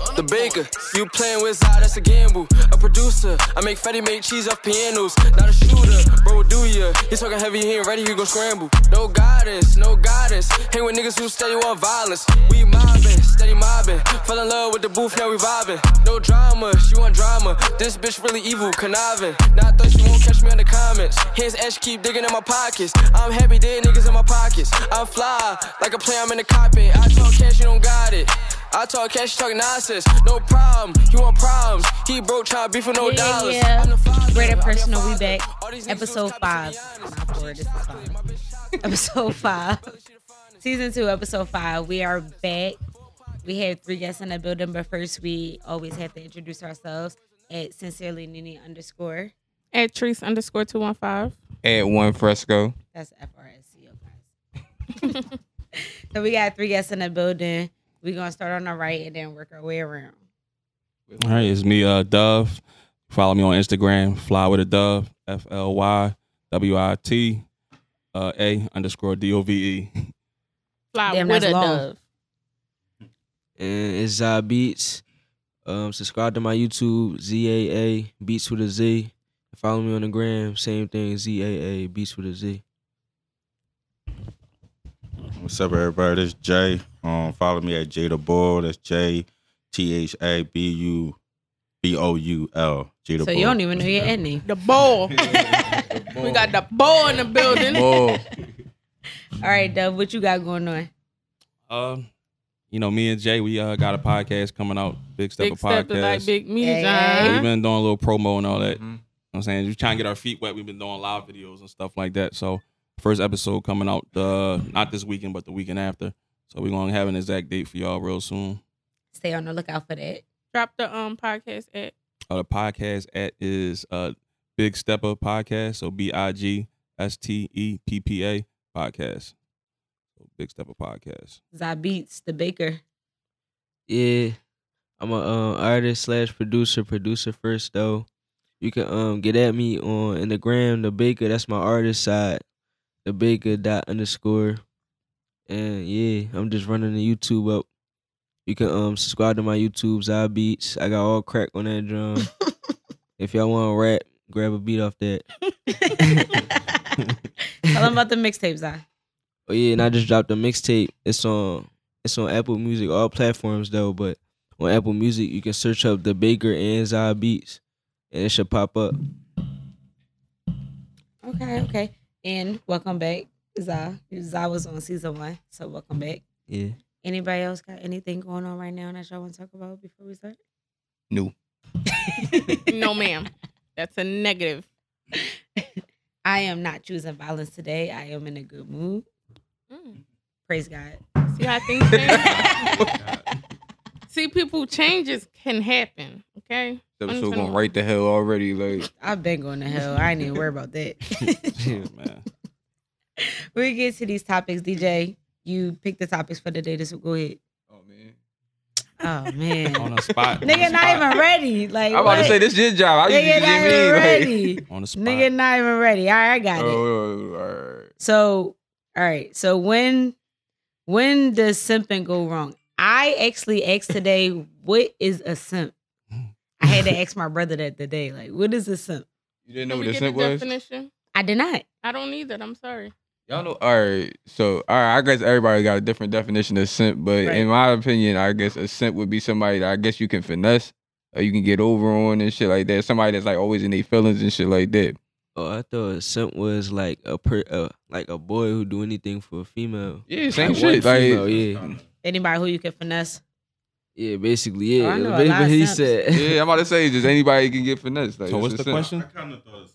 Oh the baker. You playing with Zod, that's a gamble. A producer, I make fatty make cheese off pianos. Not a shooter, bro, do ya? He's talking heavy, he ain't ready, he go scramble. No guidance, no guidance. Hang with niggas who steady want violence. We mobbing, steady mobbing. Fell in love with the booth, now we vibing. No drama, she want drama. This bitch really evil, conniving. Now I thought she won't catch me in the comments. Hands ash keep digging in my pockets. I'm happy, dead niggas in my pockets. I'm fly, like a play, I'm in the cockpit. I talk cash, you don't got it. I talk cash, you talk nonsense. No problem, you want problems. He broke, trying beef for no Yeah, dollars. yeah. I'm the father, Greater Personal, we back. All these niggas Episode five. to be honest. Not four, this is five. Episode five. Season two, episode five. We are back. We have three guests in the building, but first we always have to introduce ourselves at sincerely Nini underscore. At Treese underscore two one five. At one fresco. That's FRSCO guys. so we got three guests in the building. We're gonna start on the right and then work our way around. All right, it's me, uh, Dove. Follow me on Instagram, fly with a dove, F L Y W I T uh, A underscore D O V E. Fly Damn, with a long. dove. and it's Zah Beats. Um, subscribe to my YouTube, ZAA Beats with a Z. Follow me on the gram, same thing, ZAA Beats with a Z. What's up, everybody? This is Jay. Um, follow me at Jada Bull. That's J T H A B U B O U L. Jada So Bull. you don't even know your end name. The ball. we got the ball in the building. Bull. All right, Dove, what you got going on? Um, you know, me and Jay, we uh, got a podcast coming out, Big Step Big of step Podcast. is like big me, Hey, John. So we've been doing a little promo and all that. Mhm. You know what I'm saying? We're trying to get our feet wet. We've been doing live videos and stuff like that. So first episode coming out uh not this weekend, but the weekend after. So we're gonna have an exact date for y'all real soon. Stay on the lookout for that. Drop the um podcast at Uh, the podcast at is uh Big Stepper Podcast. So B I G S T E P P A podcast. So Big Stepper Podcast. Zah Beats, the baker. Yeah, I'm a um, artist slash producer. Producer first though. You can um get at me on in the gram, the baker. That's my artist side. The baker dot underscore. And yeah, I'm just running the YouTube up. You can um subscribe to my YouTube, Zah Beats. I got all crack on that drum. if y'all want to rap, grab a beat off that. Tell them about the mixtapes, Zah. Oh yeah, and I just dropped a mixtape. It's on it's on Apple Music, all platforms though, but on Apple Music you can search up the Baker and Zah Beats and it should pop up. Okay, okay. And welcome back, Zah. Zah was on season one, so welcome back. Yeah. Anybody else got anything going on right now that y'all want to talk about before we start? No. no ma'am. That's a negative. I am not choosing violence today. I am in a good mood. Mm. Praise God. See how things change? See, people changes can happen. Okay. This episode going right to hell already. Like, I've been going to hell. I ain't even worry about that. Yeah, man. we get to these topics, DJ. You pick the topics for the day. So go ahead. oh man. Oh man, On the spot. on nigga, the not spot. even ready. Like I'm about to say this is your job. I Nigga, usually not get even me. Like, ready. On the spot. Nigga, not even ready. All right, I got it. Oh, oh, oh, all right. So, all right. So when when does simping go wrong? I actually asked today, what is a simp? I had to ask my brother that today. Like, what is a simp? You didn't know Can what we the get simp the was? definition? I did not. I don't need that. I'm sorry. Y'all know. All right. So, all right. I guess everybody got a different definition of simp, but Right. in my opinion, I guess a simp would be somebody that I guess you can finesse or you can get over on and shit like that. Somebody that's like always in their feelings and shit like that. Oh, I thought a simp was like a per uh, like a boy who do anything for a female. Yeah, same Like one shit. Like, female, yeah. Anybody who you can finesse. Yeah, basically, Oh, I yeah. know a lot of he simps. said. yeah, I'm about to say just anybody can get finesse. Like, So what's the simp. question? I kind of thought it was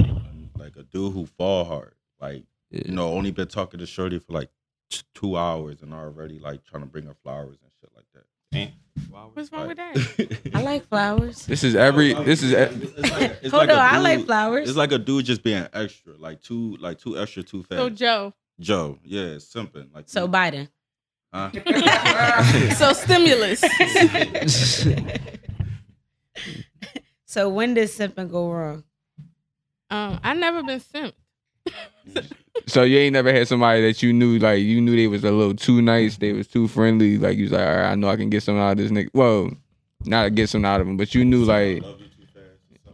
like, like a dude who fall hard. Like, Yeah. you know, only been talking to Shorty for like t- two hours and already like trying to bring her flowers and shit like that. Damn. What's wrong with that? I like flowers. This is every. This is. It's like, it's Hold like on, a I like flowers. It's like a dude just being extra, like too, like too extra, too fast. So Joe. Joe, yeah, simping. Like so Biden. Huh? So stimulus. So when did simping go wrong? Um, I never been simped. So you ain't never had somebody that you knew like you knew they was a little too nice, they was too friendly. Like you was like, all right, I know I can get something out of this nigga. Well, not get something out of him, but you knew like,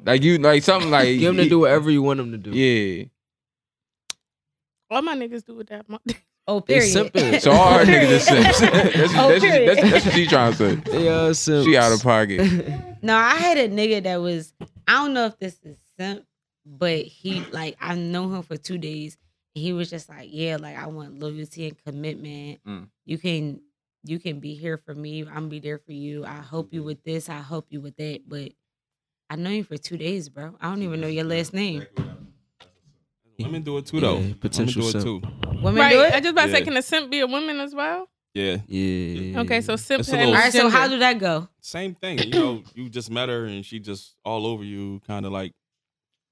like you like something like Get him to do whatever you want him to do. Yeah. All my niggas do with that. mo- Oh, They period. simping. So all her niggas is simps. That's, Oh, that's, period. that's, that's what she trying to say. They are simps. She out of pocket. No, I had a nigga that was I don't know if this is simp, but he like I've known him for two days. He was just like, Yeah, like I want loyalty and commitment. Mm. You can you can be here for me. I'm gonna be there for you. I help you with this, I help you with that. But I know you for two days, bro. I don't even know your last name. Women do it too, though. Yeah, potential Women do simp. it too. Women right. do it? I just about to say, can a simp be a woman as well? Yeah. Yeah. Okay, so simp It's a has little- All right, so how do that go? Same thing. You know, you just met her and she just all over you, kind of like.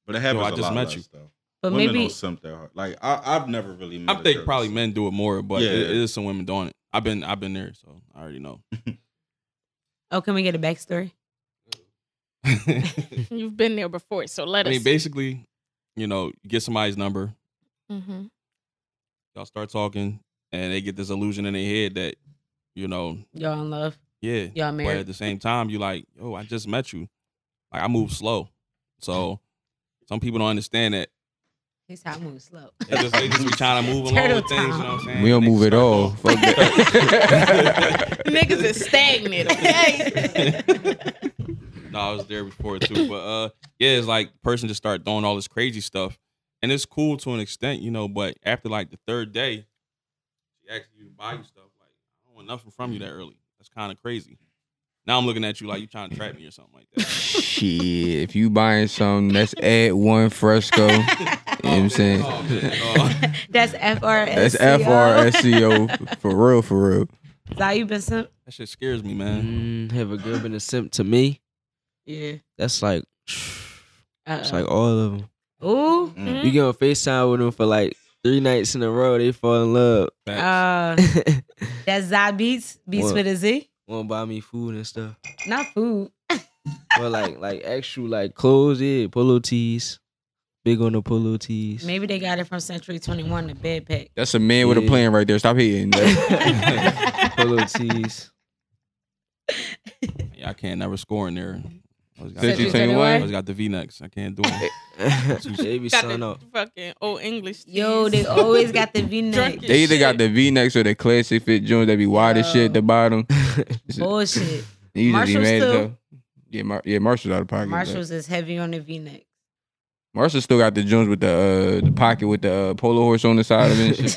But it happens Yo, I a just lot met less, you. though. But Women maybe don't simp that hard. Like I, I've never really. Met I a think girl probably simp. men do it more, but Yeah. it, it is some women doing it. I've been I've been there, so I already know. oh, can we get a backstory? You've been there before, so let us. I mean, basically, you know, you get somebody's number, hmm y'all start talking, and they get this illusion in their head that, you know, Y'all in love? yeah. Y'all But at the same time, you like, oh, I just met you. Like I move slow, so some people don't understand that. His how move slow. They just, they just be trying to move along Turtle with things. You know time. what I'm saying? We don't move at all. off- Fuck that. Niggas is stagnant, okay? no, I was there before too. But uh yeah, it's like person just start doing all this crazy stuff. And it's cool to an extent, you know, but after like the third day, she asks you to buy you stuff. Like, I don't want nothing from you that early. That's kind of crazy. Now I'm looking at you like you trying to trap me or something like that. Shit, if you buying something, that's add one fresco. You know what I'm saying? Oh, man, oh. That's F R S. That's F R S C O for real, for real. Is that you been simp? That shit scares me, man. Mm, have a girl been a simp to me? Yeah. That's like, Uh-uh. it's like all of them. Ooh. Mm. You get on Facetime with them for like three nights in a row, they fall in love. Facts. Uh, that's Zai Beats. Beats What? with a Z. Want to buy me food and stuff. Not food. But like, like actual like clothes, yeah, polo tees. Big on the polo tees. Maybe they got it from Century 21, the bed pack. That's a man with a plan right there. Stop hitting. That Polo tees. yeah, I can't never score in there. I always got, Since you Century 21? I always got the V necks. I can't do it. they be Got selling the out. fucking old English. Yo, they always got the V neck. Drunk They either got the V necks or the classic fit joints that be wide as shit at the bottom. Bullshit. You just be Marshalls mad as too? Yeah, Mar- yeah, Marshall's out of pocket. Like, Marshalls is heavy on the V neck. Marshall still got the joints with the uh, the pocket with the uh, polo horse on the side of it.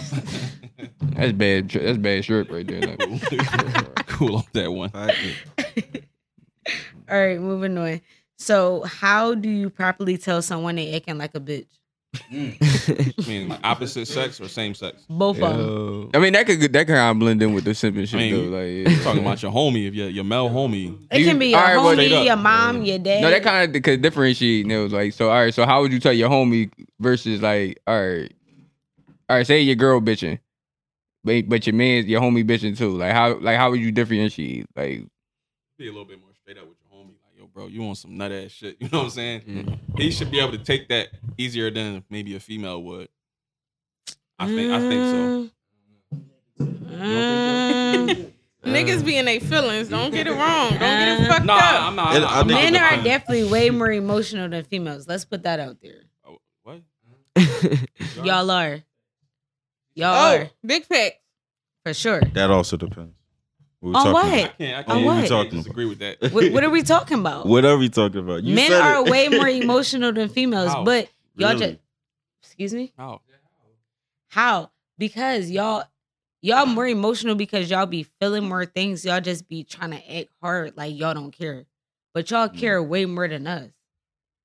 That's bad. That's bad shirt right there. Like, cool off that one. All right, moving on. So, how do you properly tell someone they acting like a bitch? Mm. I mean, like opposite sex or same sex. Both of them. I mean, that could that could kind of blend in with the simping shit I mean, though. Like, You yeah. talking about your homie, if your your male homie. It You- can be your all right, well, straight homie, up. your mom, your dad. No, that kind of could differentiate. And it was like, so all right, so how would you tell your homie versus like, all right, all right, say your girl bitching, but but your man, your homie bitching too. Like how like how would you differentiate? Like, Be a little bit more straight up with your homie. Like, yo, bro, you want some nut ass shit. You know what I'm saying? Mm-hmm. He should be able to take that easier than maybe a female would. I think. I think so. Mm. mm. mm. Niggas be in their feelings. Don't get it wrong. Don't get it mm. fucked No, up. I'm not. I'm not, I I'm think not Men are definitely way more emotional than females. Let's put that out there. Oh, What? Y'all are. Y'all oh, are big fact. for sure. That also depends. What we On talking what? I about. can't. I On can't, what? I can't Talking disagree with that. What, what are we talking about? What are we talking about? You Men said are it. way more emotional than females, How? but y'all Really? just excuse me. How? How? Because y'all y'all more emotional because y'all be feeling more things. Y'all just be trying to act hard like y'all don't care. But y'all Mm. care way more than us.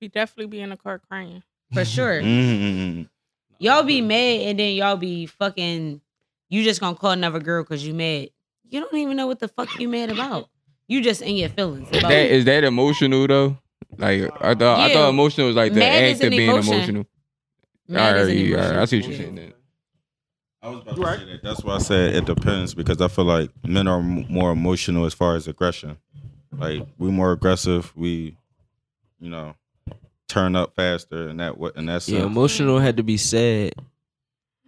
We definitely be in the car crying. For sure. Mhm. y'all be mad and then y'all be fucking you just gonna call another girl because you mad. You don't even know what the fuck you mad about. You just in your feelings. About that is that emotional though? Like I thought, I thought emotional was like the Mad act of being emotion. emotional. mad all is an emotion. right, I see what you're saying. Then. I was about to say that. That's why I said it depends because I feel like men are m- more emotional as far as aggression. Like we're more aggressive. We, you know, turn up faster and that what and that's yeah, emotional had to be sad.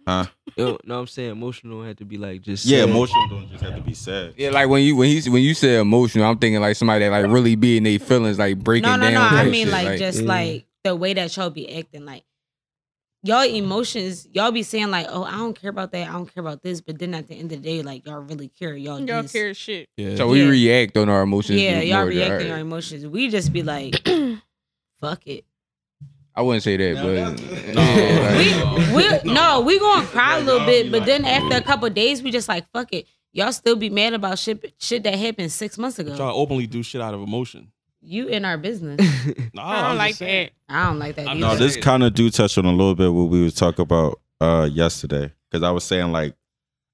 Huh? Yo, no, I'm saying emotional don't have to be like just Yeah, sad. emotional don't just have to be sad. Yeah, like when you when he when you say emotional, I'm thinking like somebody that like really be in their feelings, like breaking No, no, down. no. I mean, shit, like, just Yeah. like the way that y'all be acting, like y'all emotions. Y'all be saying like, "Oh, I don't care about that. I don't care about this," but then at the end of the day, like y'all really care. Y'all, Y'all just, care shit. Yeah. So we Yeah. react on our emotions. Yeah, y'all more than- react on alright. your emotions. We just be like, "Fuck it." I wouldn't say that, but No. We, we no, we gonna cry a little bit, but then after a couple days, we just like, "Fuck it." Y'all still be mad about shit shit that happened six months ago. Y'all openly do shit out of emotion. You in our business. No, I don't like that. I don't like that. No, this kind of do touch on a little bit what we was talking about uh yesterday. Cause I was saying like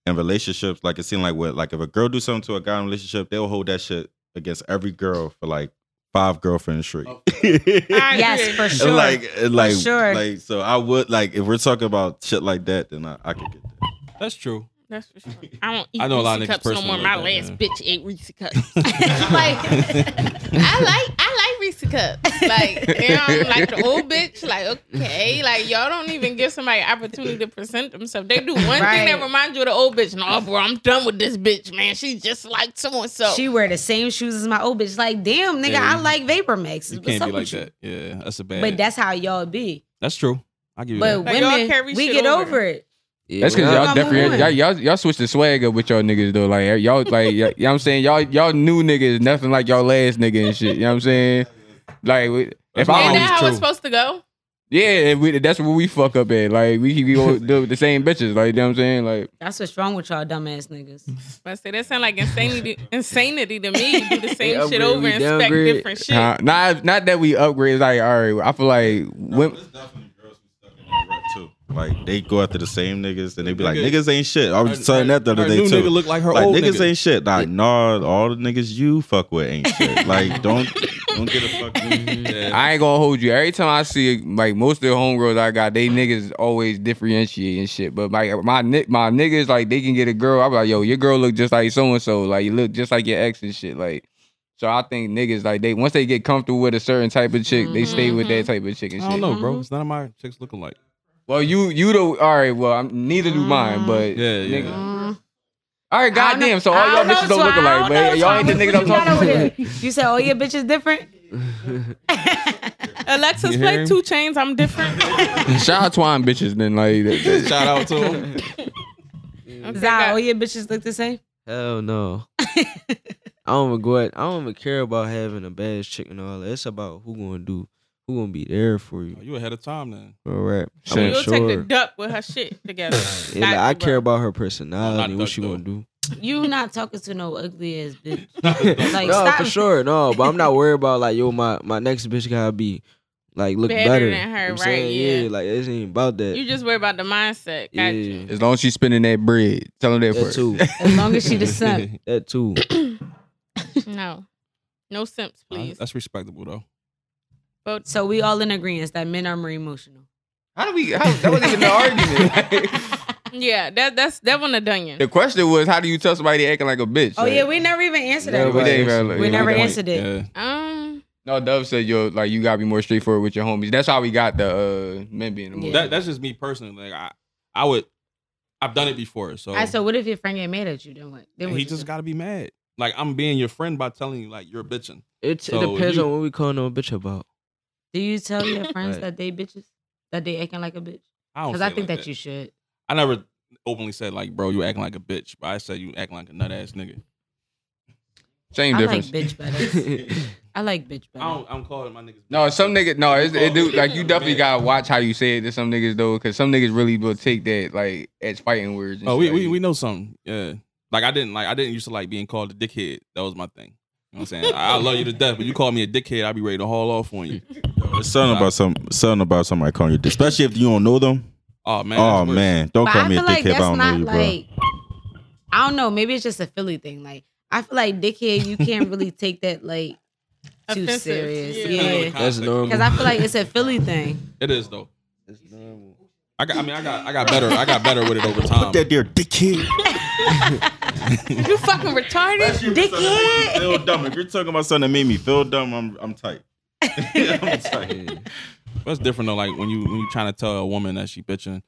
in relationships, like it seemed like what like if a girl do something to a guy in a relationship, they'll hold that shit against every girl for like five girlfriends straight. I Yes, for And, sure. like and, like sure. like so I would like if we're talking about shit like that, then I, I could get that. That's true. That's for sure. I don't eat I know a lot of Reese niggas cups no more. personally My that, last man. bitch ate Reese cups. like I like I like Reese cups. Like you know, I'm like the old bitch. Like okay, like y'all don't even give somebody opportunity to present themselves. They do one thing that Right. reminds you of the old bitch. No, bro, I'm done with this bitch, man. She's just like so and so. She wear the same shoes as my old bitch. Like, damn, nigga, Yeah, I like Vapor Max. You What's can't up be like with you? that. Yeah, that's a bad. But that's how y'all be. that's true. I give you But that. Like, y'all women, carry we get over. over it. Yeah, That's because y'all I'm definitely y'all, y'all y'all switched the swag up with y'all niggas though. Like y'all like y'all, you know what I'm saying y'all y'all new niggas nothing like y'all last nigga and shit. You know what I'm saying? Like we- if That's I not don't, that how true. it's supposed to go? yeah, we, that's where we fuck up at. Like we we go do the same bitches. Like you know what I'm saying? Like That's what's wrong with y'all dumbass niggas. I say that sound like insanity. insanity to me. You do the same They shit over and expect downgrade. different shit. uh, not not that we upgrade. It's like all right. I feel like when, There's definitely girls who stuck in that rut too. Like they go after the same niggas and they be like, niggas ain't shit. I was Her- saying that the other day new too. nigga look like her like old niggas nigga. ain't shit. Like nah, all the niggas you fuck with ain't shit. Like don't don't get a fucking. Yeah. I ain't gonna hold you. Every time I see like most of the homegirls I got, they niggas always differentiate and shit. But like my ni- my niggas, like they can get a girl. I be like, yo, your girl look just like so and so. Like you look just like your ex and shit. Like so, I think niggas like they once they get comfortable with a certain type of chick, they stay with that mm-hmm. type of chick and I don't know, bro. Mm-hmm. It's none of my chicks looking like. Well, you you the all right. Well, I'm, neither do mine, but mm-hmm. Yeah, yeah. nigga. All right, goddamn. So all y'all know, bitches don't Twan. look alike, don't but know, y'all ain't the What niggas I'm talking there? to. You said, "Oh, your bitch is different." Alexis You play him? two chains. I'm different. Shout out Twine bitches, then like. that- that- Shout out to him. Okay, Zah, all your bitches look the same. Hell no. I don't regret. I don't even care about having a bad chick and all that. It's about who gonna do, who gonna be there for you. Oh, you ahead of time then. All right. Shit. I'm You'll take the duck with her shit together. Yeah, like, Got I care about her personality, Not what she duck, gonna do. You not talking to no ugly ass bitch. Like, no, stop. for sure, no. But I'm not worried about like yo, my my next bitch gotta be like look Better better, than her, You know right, saying? yeah. like it ain't about that. You just worry about the mindset. Got you. yeah, As long as she's spending that bread, tell her that, that first. too, As long as she the simp. that too. No, no simps, please. That's respectable though. But So we all in agreement that men are more emotional. How do we? How, that wasn't even the argument. yeah, that that's that one a dunion. the question was, how do you tell somebody they acting like a bitch? Oh Like, yeah, we never even answered that. We we didn't even- We never didn't. answered it. Yeah. Um, No, Dove said yo, like you gotta be more straightforward with your homies. That's how we got the uh, men being emotional. That, that's just me personally. Like I, I would, I've done it before. So, All right, so what if your friend get mad at you? Then what? Then what he just do? got to be mad. Like I'm being your friend by telling you like you're bitching. It, So it depends you- on what we calling a bitch about. Do you tell your friends Right. that they bitches? That they acting like a bitch? I don't. Because say I it think like that, you should. I never openly said like, bro, you acting like a bitch. But I said you acting like a nut ass nigga. Same difference. I difference. like bitch better. I like bitch I better. don't. I'm calling my niggas. No, some niggas. No, it's, it do like you definitely Man. gotta watch how you say it to some niggas though, because some niggas really will take that like as fighting words. and Oh, shit we, like we that. we know something. Yeah. Like I didn't like I didn't used to like being called a dickhead. That was my thing. You know I'm saying? I, I love you to death, but you call me a dickhead, I'd be ready to haul off on you. It's something about some something about somebody calling you, especially if you don't know them. Oh man. oh man, don't But call I me a feel like dickhead. if I that's don't know not you, bro. like. I don't know. Maybe it's just a Philly thing. Like I feel like dickhead, you can't really take that like too Offensive, serious. yeah. Yeah, That's normal. because I feel like it's a Philly thing. It is though. I got. I mean, I got. I got better. I got better with it over time. Put that there, dickhead. you fucking retarded. Dickhead. feel dumb. If you're talking about something that made me feel dumb, I'm I'm tight. I'm tight. That's different though. Like when you when you trying to tell a woman that she bitching,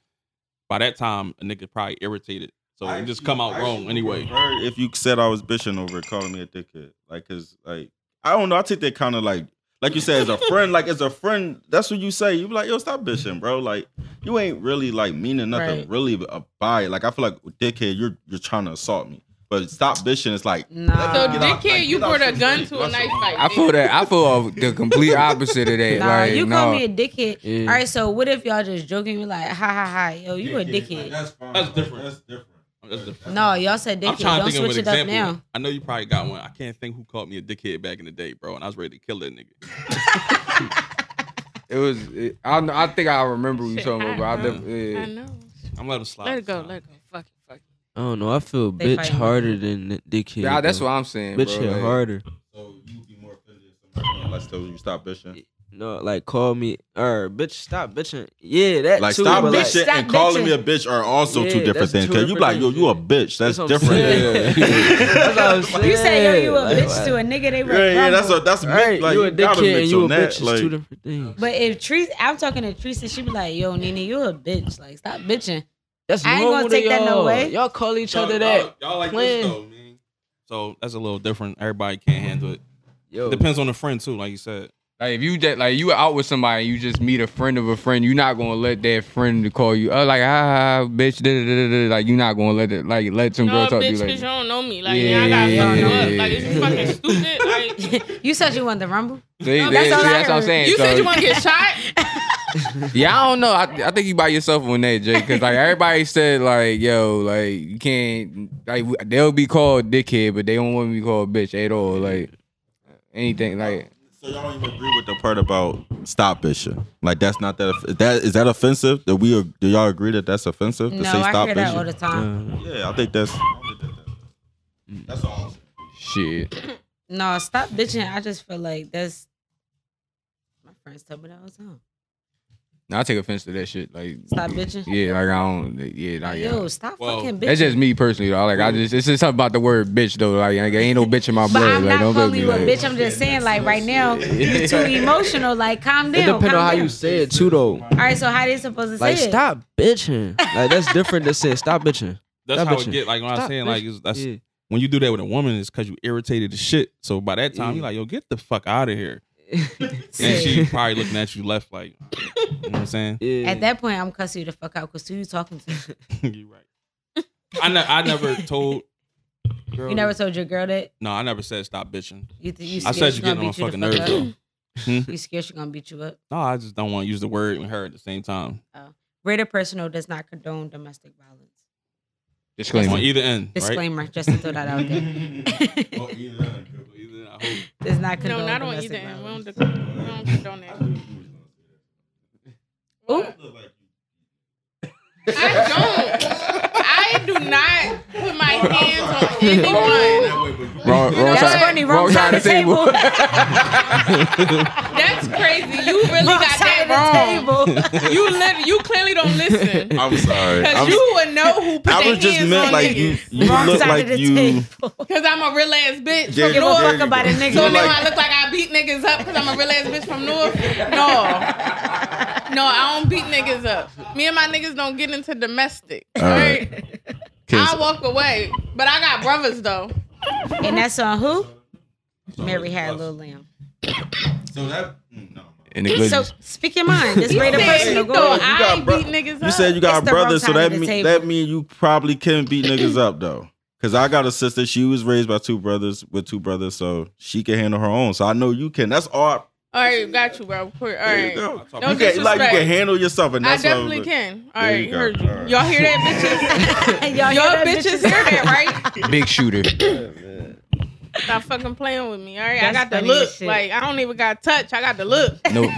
by that time a nigga probably irritated. So it just come out wrong anyway. If you said I was bitching over it, calling me a dickhead, like, cause like I don't know, I take that kind of like, like you said, as a friend, like as a friend, that's what you say. You be like, yo, stop bitching, bro. Like you ain't really like meaning nothing Right. really by it. Like I feel like dickhead, you're you're trying to assault me. But stop bitching. It's like Nah. So get out- dickhead, like, you brought a gun to a That's knife all. fight. I feel that. I feel the complete opposite of that. Nah, like, you no. call me a dickhead. Yeah. All right, so what if y'all just joking? Be like, ha ha ha, yo, you a dickhead. That's fine. That's different. That's different. That's different. No, y'all said I'm dickhead. trying Don't think of switch an it up example. now. I know you probably got one. I can't think who called me a dickhead back in the day, bro, and I was ready to kill that nigga. It was. It, I, I think I remember what you Shit, talking about. But I, I know. def- I yeah. know. I'm letting him slide. Let it go. Let it go. Fuck it. Fuck it. I don't know. I feel They bitch fighting. harder than dickhead. Yeah, that's though. what I'm saying. Bitch bro. hit Like, harder. So you would be more offended if somebody unless told you stop bitching. No, like call me or bitch, stop bitching. Yeah, that Like too. stop but, like, bitching stop and calling me a bitch are also two different things. two Cause you be like, yo, different you a bitch. That's, That's what I'm different. saying. That's what I'm saying. You say yo, you a Like, bitch to a nigga, they Yeah, yeah, that's a rumble. that's. Right, Like you a gotta dickhead and you a on that, bitch. like- two different things. But if Teresa, I'm talking to Teresa, she be like, yo, Nene, you a bitch. Like, stop bitching. That's I ain't gonna normal to take that no y'all. way. Y'all call each other that. Y'all like Plan. this though, man. So that's a little different. Everybody can't handle it. Yo, Depends on the friend too, like you said. Like if you just like you out with somebody, you just meet a friend of a friend. You're not gonna let that friend to call you. Oh, like ah, bitch. Da, da, da, da, da. Like you're not gonna let it. Like let some No, girl talk to bitch, you like. because you don't know me. Like, yeah, I gotta Yeah, fuck you yeah. Like, is you fucking yeah. stupid? Like, you said you wanted the rumble? See, No, that's see, all I that's what I'm saying. you So, said you want to get shot? yeah, I don't know. I, I think you by yourself on that, Jay. Because like everybody said, like yo, like you can't. Like they'll be called dickhead, but they don't want to be called bitch at all. Like anything. Like So y'all don't even agree with the part about stop bitching. Like that's not that. Is that is that offensive? Do we do y'all agree that that's offensive to No, say I stop hear that all the bitching? time. Yeah, I think that's. I think that- That's all. shit. No, stop bitching. I just feel like that's my friends tell me that all the time. I take offense to that shit. Like Stop bitching. Yeah, like I don't. Yeah, like, Like, yeah. yo, stop Well, fucking bitching. That's just me personally, though. Like I just, it's just something about the word bitch, though. Like, like ain't no bitch in my But blood. I'm like, not don't let calling me you a bitch. I'm just saying, like right now, you too emotional. Like, calm down. it down. depends on how down. you say it too, though. All right, so how they supposed to Like, say it? stop bitching. Like that's different than saying stop bitching. That's Stop how bitching. it get. Like when I'm saying, like bitching. it's, that's Yeah. when you do that with a woman, it's because you irritated the shit. So by that time, Yeah. you're like, yo, get the fuck out of here. And Say. she probably looking at you left, like, you know what I'm saying? Yeah. At that point, I'm cussing you the fuck out because who you talking to? you right. I, ne- I never told. Girl, You never told your girl that. No, I never said stop bitching. You, th- you I said you're getting on my beat you fucking fuck nerves, though. Hmm? You scared she gonna beat you up? No, I just don't want to use the word and her at the same time. Oh. Rated personal does not condone domestic violence. disclaimer. On either end, right? Disclaimer, just to throw that out there. Well, either end. Does not condone No, not on domestic either end. We don't, we don't condone that. Ooh. I don't. I do not put my hands on anyone. Wrong, wrong That's side, funny. Wrong, side of the table. That's crazy. You really Wrong got side that wrong. of the table. You lit- you clearly don't listen. I'm sorry. Cause you would know who put I their was just hands meant on like you. You Wrong look side like of the you. table. Cause I'm a real ass bitch Yeah, from Give a North. there fuck about go. a nigga. So You now like- I look like I beat niggas up because I'm a real ass bitch from North? No. No, I don't beat niggas up. Me and my niggas don't get into domestic. All right. Right? 'Cause- I walk away. But I got brothers though. And that's on who? Mary had a little lamb. So that mm, no. in the So speak your mind. This He rated said personal. he Go thought ahead. You I got bro- beat niggas up. You said you got It's the wrong brothers, so that of mean that mean you probably can beat niggas up though. Cause I got a sister, she was raised by two brothers with two brothers, so she can handle her own. So I know you can. That's all. All right, got you, bro. All There right. you. No you can, like you can handle yourself, and I that's what definitely was- can. All There right, you heard you. All right. Y'all hear that, bitches? Y'all, Y'all hear bitches hear that, right? Big shooter. Stop fucking playing with me. All right, That's I got the look. shit. Like I don't even got touch. I got the look. No,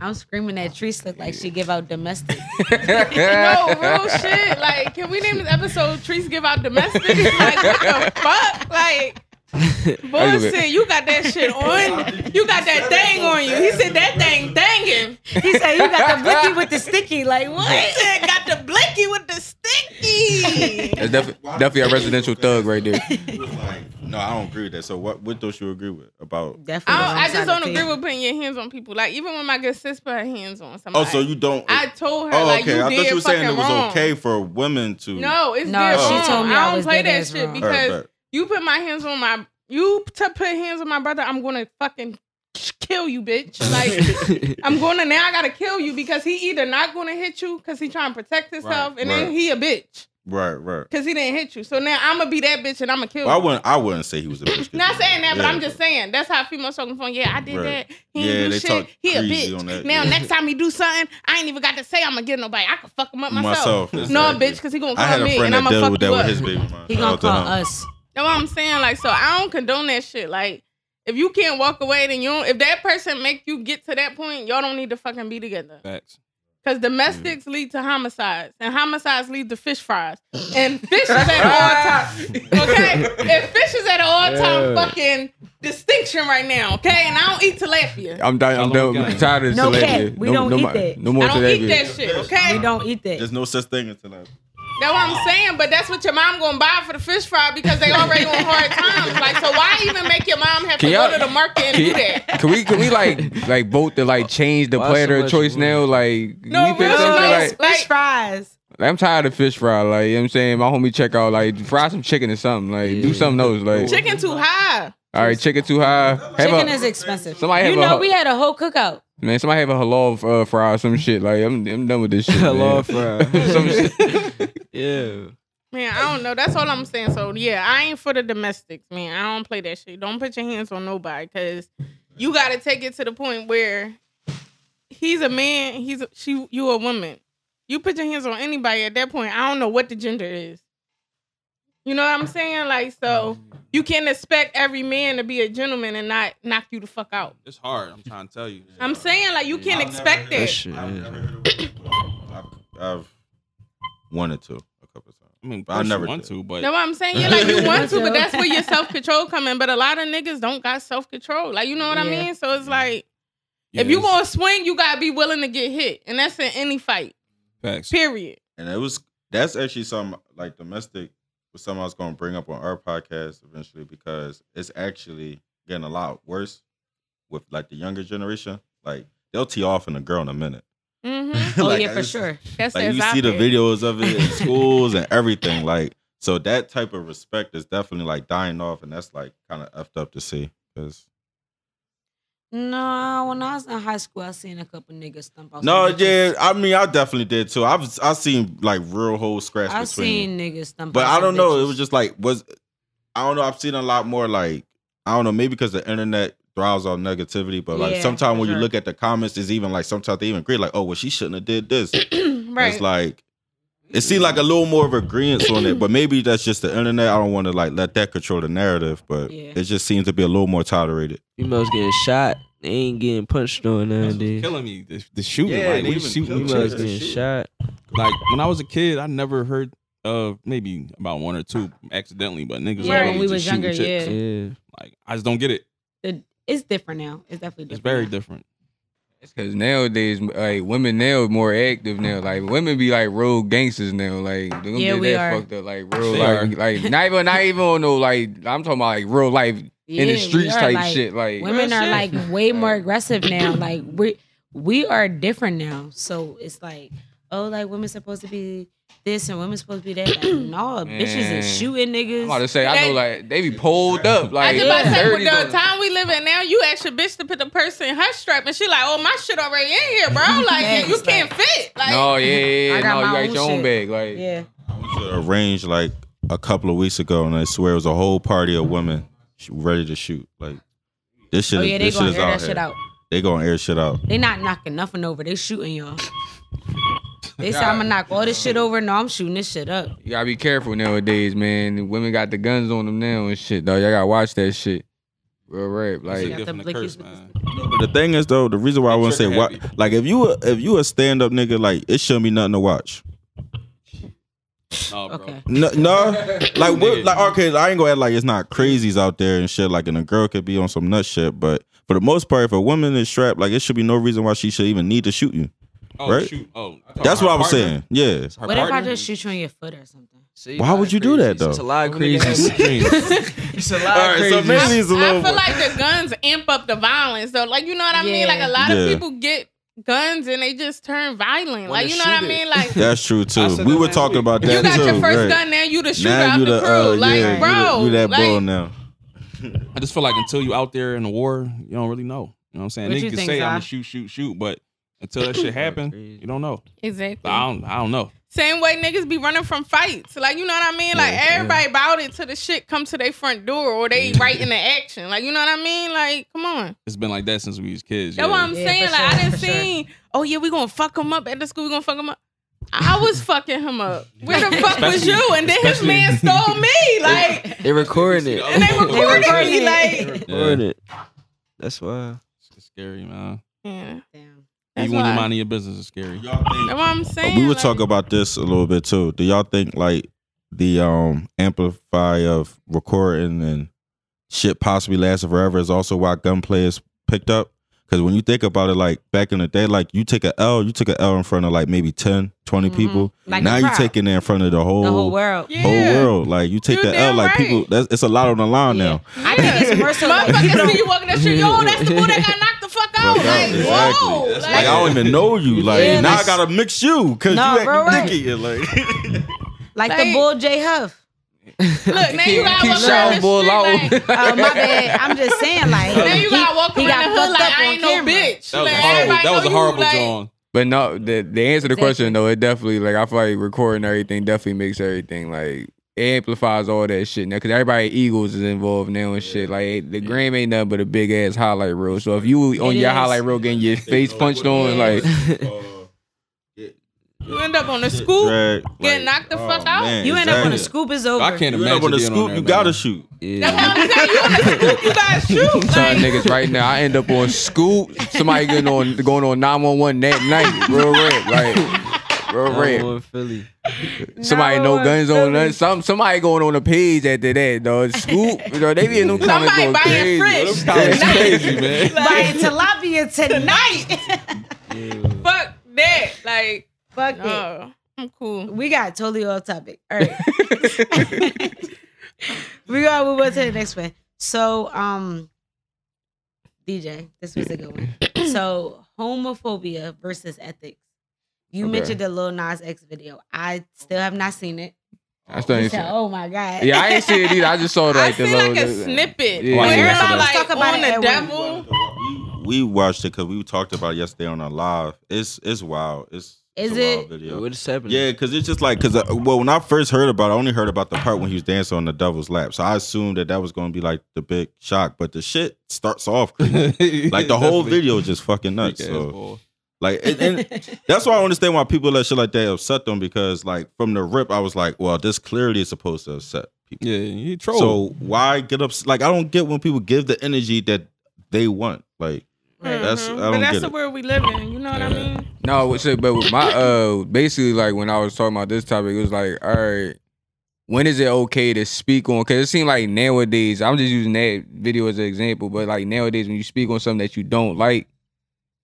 I'm screaming at Treese look like she give out domestic. no, real shit. Like, can we name this episode "Treese Give Out Domestic"? Like, what the fuck? Like, bullshit. You got that shit on. You got that thing on you. He said that thing thanging. He said you got the blicky with the sticky. Like what? He what? said got the blinky with the sticky. that's definitely definitely a residential thug right there. It was like No, I don't agree with that. So what what don't you agree with about? Definitely. I, I just don't agree with putting your hands on people. Like even when my good sis put her hands on somebody. Oh, so you don't? I told her oh, like okay. you I did thought you were saying it was wrong. okay for women to. No, it's No, she wrong. told me I I don't was play dead that ass shit wrong. because Right, right. You put my hands on my you to put hands on my brother. I'm gonna fucking kill you, bitch. Like I'm gonna now. I gotta kill you because he either not gonna hit you because he trying to protect himself, and then he a bitch Right, right. because he didn't hit you. So now I'm gonna be that bitch and I'm gonna kill Well, I wouldn't. I wouldn't say he was a bitch. Not saying that, but yeah, I'm just saying that's how females talking on the phone. Yeah, I did Right. that. He Yeah, ain't they do shit. talk He a bitch. on that, Now yeah. next time he do something, I ain't even got to say I'm gonna get nobody. I can fuck him up myself. Myself, No, bitch, because he gonna I call me and I'm gonna fuck with that you with up. his baby mom. He gonna out to call him. us. That's what I'm saying. Like, so I don't condone that shit. Like, if you can't walk away, then you don't. If that person make you get to that point, y'all don't need to fucking be together. Facts. Because domestics mm. lead to homicides, and homicides lead to fish fries, and fish is at an all time. Okay, and fish is at an all time Yeah. fucking distinction right now. Okay, and I don't eat tilapia. I'm done. I'm done. I'm tired of No tilapia. cat. We don't no, eat more- that. No more I don't tilapia. eat that shit. Okay, We don't eat that. There's no such thing as that. That's what I'm saying, but that's what your mom gonna buy for the fish fry because they already on hard times. Like, so why even make your mom have to go to the market and do that? Can we can we like like vote to like change the Why platter so of choice women? now? Like No, we pick real like, like- Fish fries. like, I'm tired of fish fry. Like you know what I'm saying, my homie check out like fry some chicken or something. Like do something else. Like Chicken too high. all right, chicken too high. Have Chicken a, is expensive. Somebody you have a know, hu- we had a whole cookout. Man. Somebody have a halal uh, fry or some shit. Like I'm I'm done with this shit. Hello, man. fry. some shit. yeah. Man, I don't know. That's all I'm saying. So yeah, I ain't for the domestics, man. I don't play that shit. Don't put your hands on nobody because you got to take it to the point where he's a man, he's a, she, you a woman. You put your hands on anybody at that point. I don't know what the gender is. You know what I'm saying? Like so, you can't expect every man to be a gentleman and not knock you the fuck out. It's hard. I'm trying to tell you. I'm saying like you can't I've expect never that. shit. I've yeah. never heard of it. I've, I've wanted to a couple of times. I mean, I I never never want did. to, but Know what I'm saying? Yeah, like you want to, but that's where your self control come in. But a lot of niggas don't got self control. Like you know what I mean? So it's like yeah, if you it's want to swing, you gotta be willing to get hit, and that's in any fight. facts. Period. And it was that's actually some like domestic was something I was going to bring up on our podcast eventually because it's actually getting a lot worse with like the younger generation. Like they'll tee off in a girl in a minute. Mm-hmm. Oh yeah, for it's- sure. That's Like you see the there. videos of it in schools and everything. Like so that type of respect is definitely like dying off, and that's like kind of effed up to see because. No, when I was in high school, I seen a couple niggas stump out. No, yeah, I mean, I definitely did too. I've I seen like real whole scratch I between. seen niggas stump. But I don't know. It was just like was I don't know. I've seen a lot more like I don't know. Maybe because the internet thrives on negativity, but like Yeah, sometimes when you look at the comments, it's even like sometimes they even agree like, oh well, she shouldn't have did this. right. It's like it seemed like a little more of agreement on it, but maybe that's just the internet. I don't want to like let that control the narrative, but Yeah. it just seems to be a little more tolerated. Females getting shot. They ain't getting punched on That's nowadays. killing me. The, the shooting, Yeah, like they we shooting kill Females getting shit. shot. Like when I was a kid, I never heard of maybe about one or two accidentally, but niggas Yeah, when we was younger, yeah. Yeah. Like I just don't get it. The- it's different now. It's definitely different. It's very now. different. Because nowadays, like women now more active now. Like women be like real gangsters now. Like they gonna Yeah, get we that are. fucked up. Like real like like not even not even on no like I'm talking about like real life in the streets type like, shit. Like Women are shit. like way more aggressive now. Like we we are different now. So it's like, oh, like women supposed to be this and women supposed to be that. Like, no, bitches is shooting niggas. I'm about to say, I know like they be pulled up. Like I just about to say, with 30 the dollars. time we live in now, you ask your bitch to put the purse in her strap, and she like, "Oh, my shit already in here, bro. Like, Thanks, you can't fit." Like, No, yeah, yeah, I yeah. got No, you got own your own shit. bag. Like yeah. I went to a like a couple of weeks ago, and I swear it was a whole party of women ready to shoot. Like this shit. Oh is, yeah, they shit gonna is air out that here. shit out. They gonna air shit out. They not knocking nothing over. They shooting y'all. They say I'm gonna knock all this shit over. No, I'm shooting this shit up. you gotta be careful nowadays, man. Women got the guns on them now and shit. Though y'all gotta watch that shit. Real rap. Like a the and a blickies curse, with the man. But the thing is though, the reason why I want to say Trigger what, like if you a, if you a stand up nigga, like it shouldn't be nothing to watch. No, bro. Okay. No, no like what, Nigga. like okay, I ain't gonna act like it's not crazies out there and shit. Like, and a girl could be on some nut shit, but for the most part, if a woman is strapped, like it should be no reason why she should even need to shoot you. Oh, right? shoot. Oh, That's her what I was partner? saying. Yeah. Her What if I just shoot you on your foot or something? See, Why would of you do that, though? It's a lot of Every nigga has crazy. it's a lot All of right, crazy. so mainly it's a I little. feel like the guns amp up the violence So, Like you know what I mean? Like a lot Yeah. of people get guns and they just turn violent. Wanna like you know what I mean? Like That's true too. We were talking week. about that you got too. your first right. gun now, you the shooter now of you the, the crew. uh, like, yeah, bro, you, the, you that like, bull now. I just feel like until you out there in the war, you don't really know. You know what I'm saying? What Niggas you can think, say I'm Zah? gonna shoot, shoot, shoot, but until that shit happen, you don't know. Exactly. I don't. I don't know. Same way niggas be running from fights. Like, you know what I mean? Like, Yeah, everybody about it till the shit come to their front door or they right in the action. Like, you know what I mean? Like, come on. It's been like that since we was kids. That's yeah. what I'm Yeah, saying. Like, sure, I didn't for sure. see, oh, yeah, we gonna fuck him up at the school. We gonna fuck him up. I was fucking him up. Where the fuck was you? And then his especially- man stole me. Like, They recording it. and they recorded me. it. Like, recording it. That's why. It's scary, man. yeah. Damn. That's Even when you're why. minding your business, it's scary. That's what I'm saying. we were like, talking about this a little bit too. Do y'all think like the um amplify of recording and shit possibly lasting forever is also why gunplay is picked up? Because when you think about it, like back in the day, like you take a L, you took a L in front of like maybe 10, 20 Mhm. people. Like now a you crowd. taking it in front of the whole The whole world. Yeah. whole world. Like you take You the L, damn like right. people. That's it's a lot on the line now. I think it's more so like you Motherfuckers see you walking that shit, yo, that's the boy that got knocked the fuck out. Fuck out, Like, exactly. whoa. That's Like I don't even know you. Like Yeah, now I gotta mix you because No, you bro, acting right. dicky. and, Like like the bull J Huff. Look, now you gotta Keep walk around shouting the bull street out. like, Oh my bad. I'm just saying like now you he- gotta walk he around got the hood like up I on ain't no camera. bitch. That was Like, a horrible. everybody That was a horrible like, John. But no, the the answer to the question though, it definitely like I feel like recording everything definitely makes everything like it amplifies all that shit now because everybody Eagles is involved now and shit. Like the gram ain't nothing but a big ass highlight reel. So if you on It your is. highlight reel getting your face punched on, Yeah. like You end up on the scoop. drag, Get knocked the fuck oh, out. man, You end up on the scoop is over. I can't You end imagine up on the scoop, there, you gotta shoot. That's Yeah. what I'm saying. You on the scoop, you gotta shoot. telling Like, niggas right now, I end up on scoop. Somebody getting on going on nine one one that night, real rap, like real I'm Philly. Somebody no 911 guns on Philly. nothing. Some somebody going on a page after that, dog. Scoop, you they be in them comments Somebody going buying crazy. French. Them comments Tonight. crazy, man. Buying tilapia tonight. fuck that. Like, Fuck it. no, I'm cool. We got totally off topic. All right. we gotta move on to the next one. So, um, DJ, this was a good one. So, homophobia versus ethics. You Okay. mentioned the Lil Nas X video. I still have not seen it. I still ain't said, seen- oh my god. Yeah, I ain't see it either. I just saw I like see the like little a snippet. Yeah, when yeah, everybody yeah. like Talk about on the devil. We watched it because we talked about it yesterday on our live. It's it's wild. It's Is it's a wild it? video. What's happening? Yeah, because it's just like because uh, well, when I first heard about, it, I only heard about the part when he was dancing on the devil's lap. So I assumed that that was going to be like the big shock. But the shit starts off crazy. like the whole video is just fucking nuts. Freak So boy. Like, and, and that's why I understand why people let shit like that upset them because like from the rip, I was like, well, this clearly is supposed to upset people. Yeah, he trolled. So why get up? Like I don't get when people give the energy that they want. Like That's- Mhm. I don't but that's get the it. world we live in. You know what I mean? No, what's? But with my uh, basically like when I was talking about this topic, it was like, all right, when is it okay to speak on? Because it seems like nowadays, I'm just using that video as an example, but like nowadays, when you speak on something that you don't like,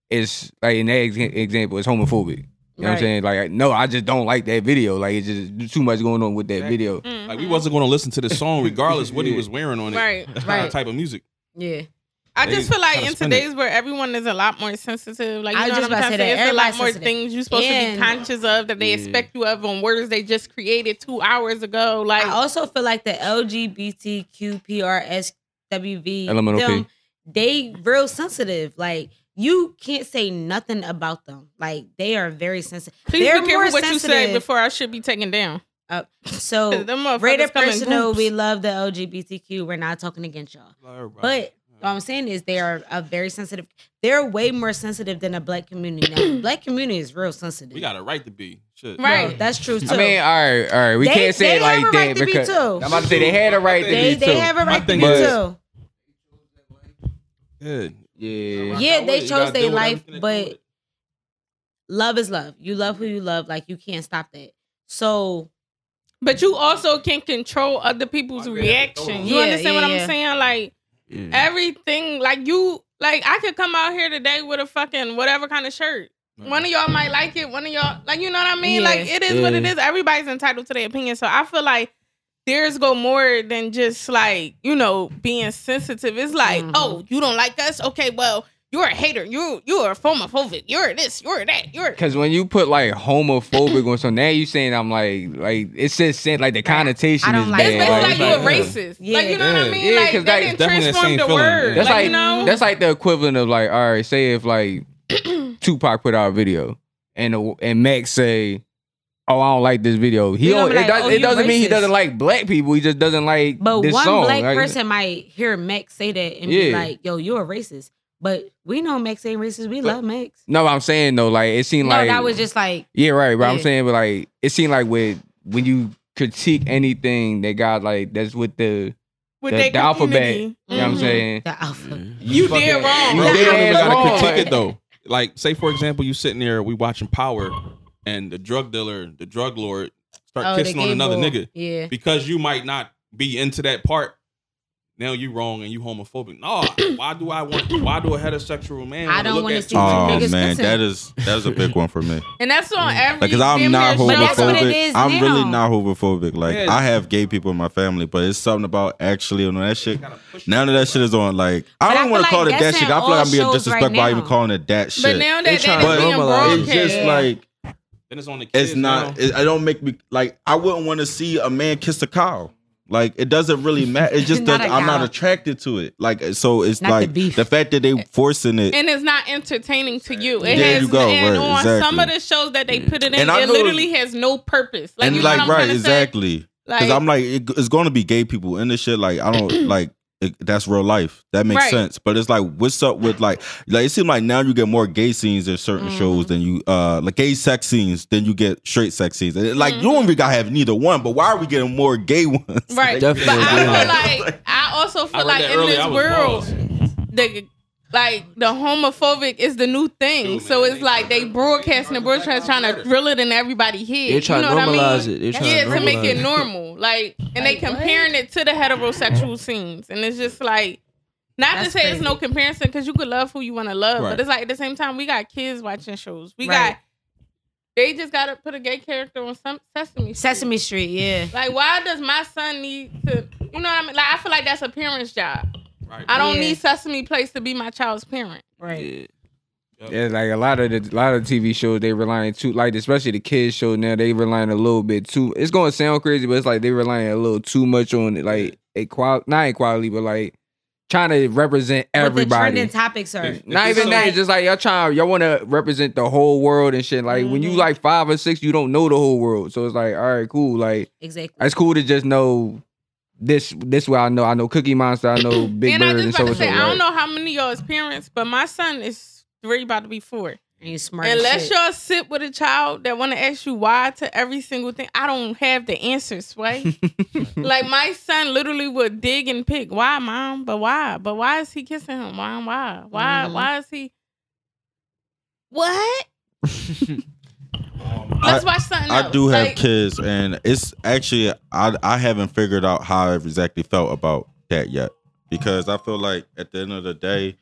it's like in that ex- mm-hmm. example, it's homophobic. You know what I'm saying? Like, no, I just don't like that video. Like, it's just too much going on with that video. Mm-hmm. like we wasn't going to listen to the song regardless what he was wearing on it. Right, That's right. not the type of music. Yeah. I They just feel like in spin it. today's where everyone is a lot more sensitive. Like you I know was what just I'm about to trying to say say. that. It's a lot Everybody's more sensitive. things you're supposed to be conscious of that they Yeah. expect you of on words they just created two hours ago. Like I also feel like the LGBTQPRSWV them, they real sensitive. Like you can't say nothing about them. Like they are very sensitive. please they're be careful more what you say before I should be taken down. Uh, so Them motherfuckers rated personal, we love the LGBTQ. We're not talking against y'all. But what I'm saying is they are a very sensitive. They're way more sensitive than a black community. Now, black community is real sensitive. we got a right to be. Shit. Right. No, that's true too. I mean, all right, all right. We They- can't say it like that right to be because too. I'm about to say they had a right to they be they too. have a My right to be is- too. Good. Yeah. Yeah, they chose their life, but come with it. love is love. You love who you love. Like you can't stop that. So But you also can control other people's reaction. You Yeah, understand what yeah, I'm saying? Like everything, like you, like I could come out here today with a fucking whatever kind of shirt. One of y'all might like it. One of y'all, like you know what I mean. Like it is what it is. Everybody's entitled to their opinion. So I feel like theirs go more than just like you know being sensitive. It's like, Mhm. oh, you don't like us? Okay, well, you're a hater. You you are a homophobic. You're this. You're that. You're Cause when you put like homophobic on something, now you saying I'm like like it's just saying like the connotation is like it's bad. basically Yeah, like, you like, a racist. Yeah. Like you know what I mean? Yeah, like 'cause they that- didn't definitely that transform same the word. That's like, like you know. that's like the equivalent of like, all right, say if like Tupac put out a video and and Max say, "Oh, I don't like this video." He don't. be It, does, oh, it doesn't mean he doesn't like black people. He just doesn't like But this one song. black Like, person might hear Max say that and be like, "Yo, you're a racist." But we know Max ain't racist. We But- love Max. No, I'm saying though, like it seemed No, like that was just like yeah, right. But I'm saying, but like it seemed like with when you critique anything that got like that's with the with the, the alphabet. community. You know what I'm saying? Mm-hmm. the alpha. You fucking- did wrong. you did they don't even gotta critique like- it though. Like, say for example, you sitting there, we watching Power, and the drug dealer, the drug lord, start Oh, kissing on another boy. nigga Yeah. because you might not be into that part. Now you wrong and you homophobic. No, why do I want? Why do a heterosexual man? I don't wanna see two two Oh niggas? niggas man, kissing. that is that is a big one for me. And that's on every. Like, cause I'm not near that's what it homophobic. I'm really not homophobic. Like Yeah. I have gay people in my family, but it's something about actually on that shit. Now that that shit is on, like I don't want to like call it that shit. I feel like I'm being disrespectful right by even calling it that shit. But now They that trying that to being normalize it's just like Then it's on the kids. it's not. It, I don't make me like. I wouldn't want to see a man kiss a cow. Like it doesn't really matter. It just Not does, a I'm not attracted to it. Like uh, so, it's Not like beef. the fact that they forcing it. and it's not entertaining to you. It There has, you go, and right, on exactly. some of the shows that they put it in, And it literally has no purpose. Like, and you know like what I'm right, trying to say? exactly. Because Like, I'm like, it, it's going to be gay people in this shit. Like I don't like. It, that's real life. That makes Right. sense. But it's like, what's up with like, like it seems like now you get more gay scenes in certain Mm-hmm. shows than you, uh, like gay sex scenes than you get straight sex scenes. And, like you Mm-hmm. don't even gotta have neither one. But why are we getting more gay ones? right. Definitely But I feel like I also feel I like in earlier, this world, the like the homophobic is the new thing. Dude, so man, it's they- like they broadcasting the broadcast trying to drill it in everybody's head. They're trying you to know what I mean? it. They're trying yeah, to to make it normal. Like, and they Like, what? comparing it to the heterosexual scenes, and it's just like. Not That's to say it's no comparison because you could love who you want to love, Right. but it's like at the same time we got kids watching shows. We Right. got they just got to put a gay character on some Sesame Street. Sesame Street, yeah. Like, why does my son need to? You know what I mean? Like, I feel like that's a parent's job. Right. I don't Yeah. need Sesame Place to be my child's parent. Right. Yeah, like a lot of the a lot of TV shows they relying too like especially the kids show now they relying a little bit too. It's gonna sound crazy, but it's like they relying a little too much on it, like equality, not equality, but like trying to represent What the trending topics are. If- Not If even it's that. It's just like y'all trying. Y'all want to represent the whole world and shit. Like when you Mhm. like five or six, you don't know the whole world. So it's like, all right, cool. Like Exactly. it's cool to just know this. This way I know. I know Cookie Monster. I know Big and I Bird just and about so to and so. say, I don't know how many of y'all is parents, but my son is three, about to be four. And you smart as Unless shit. y'all sit with a child that want to ask you why to every single thing, I don't have the answers, right? like my son literally would dig and pick. Why, mom? But why? But why is he kissing him? Why? Why? Why? Mhm. Why is he? What? Let's watch something else. I do have Like, kids, and it's actually I I haven't figured out how I've exactly felt about that yet because I feel like at the end of the day,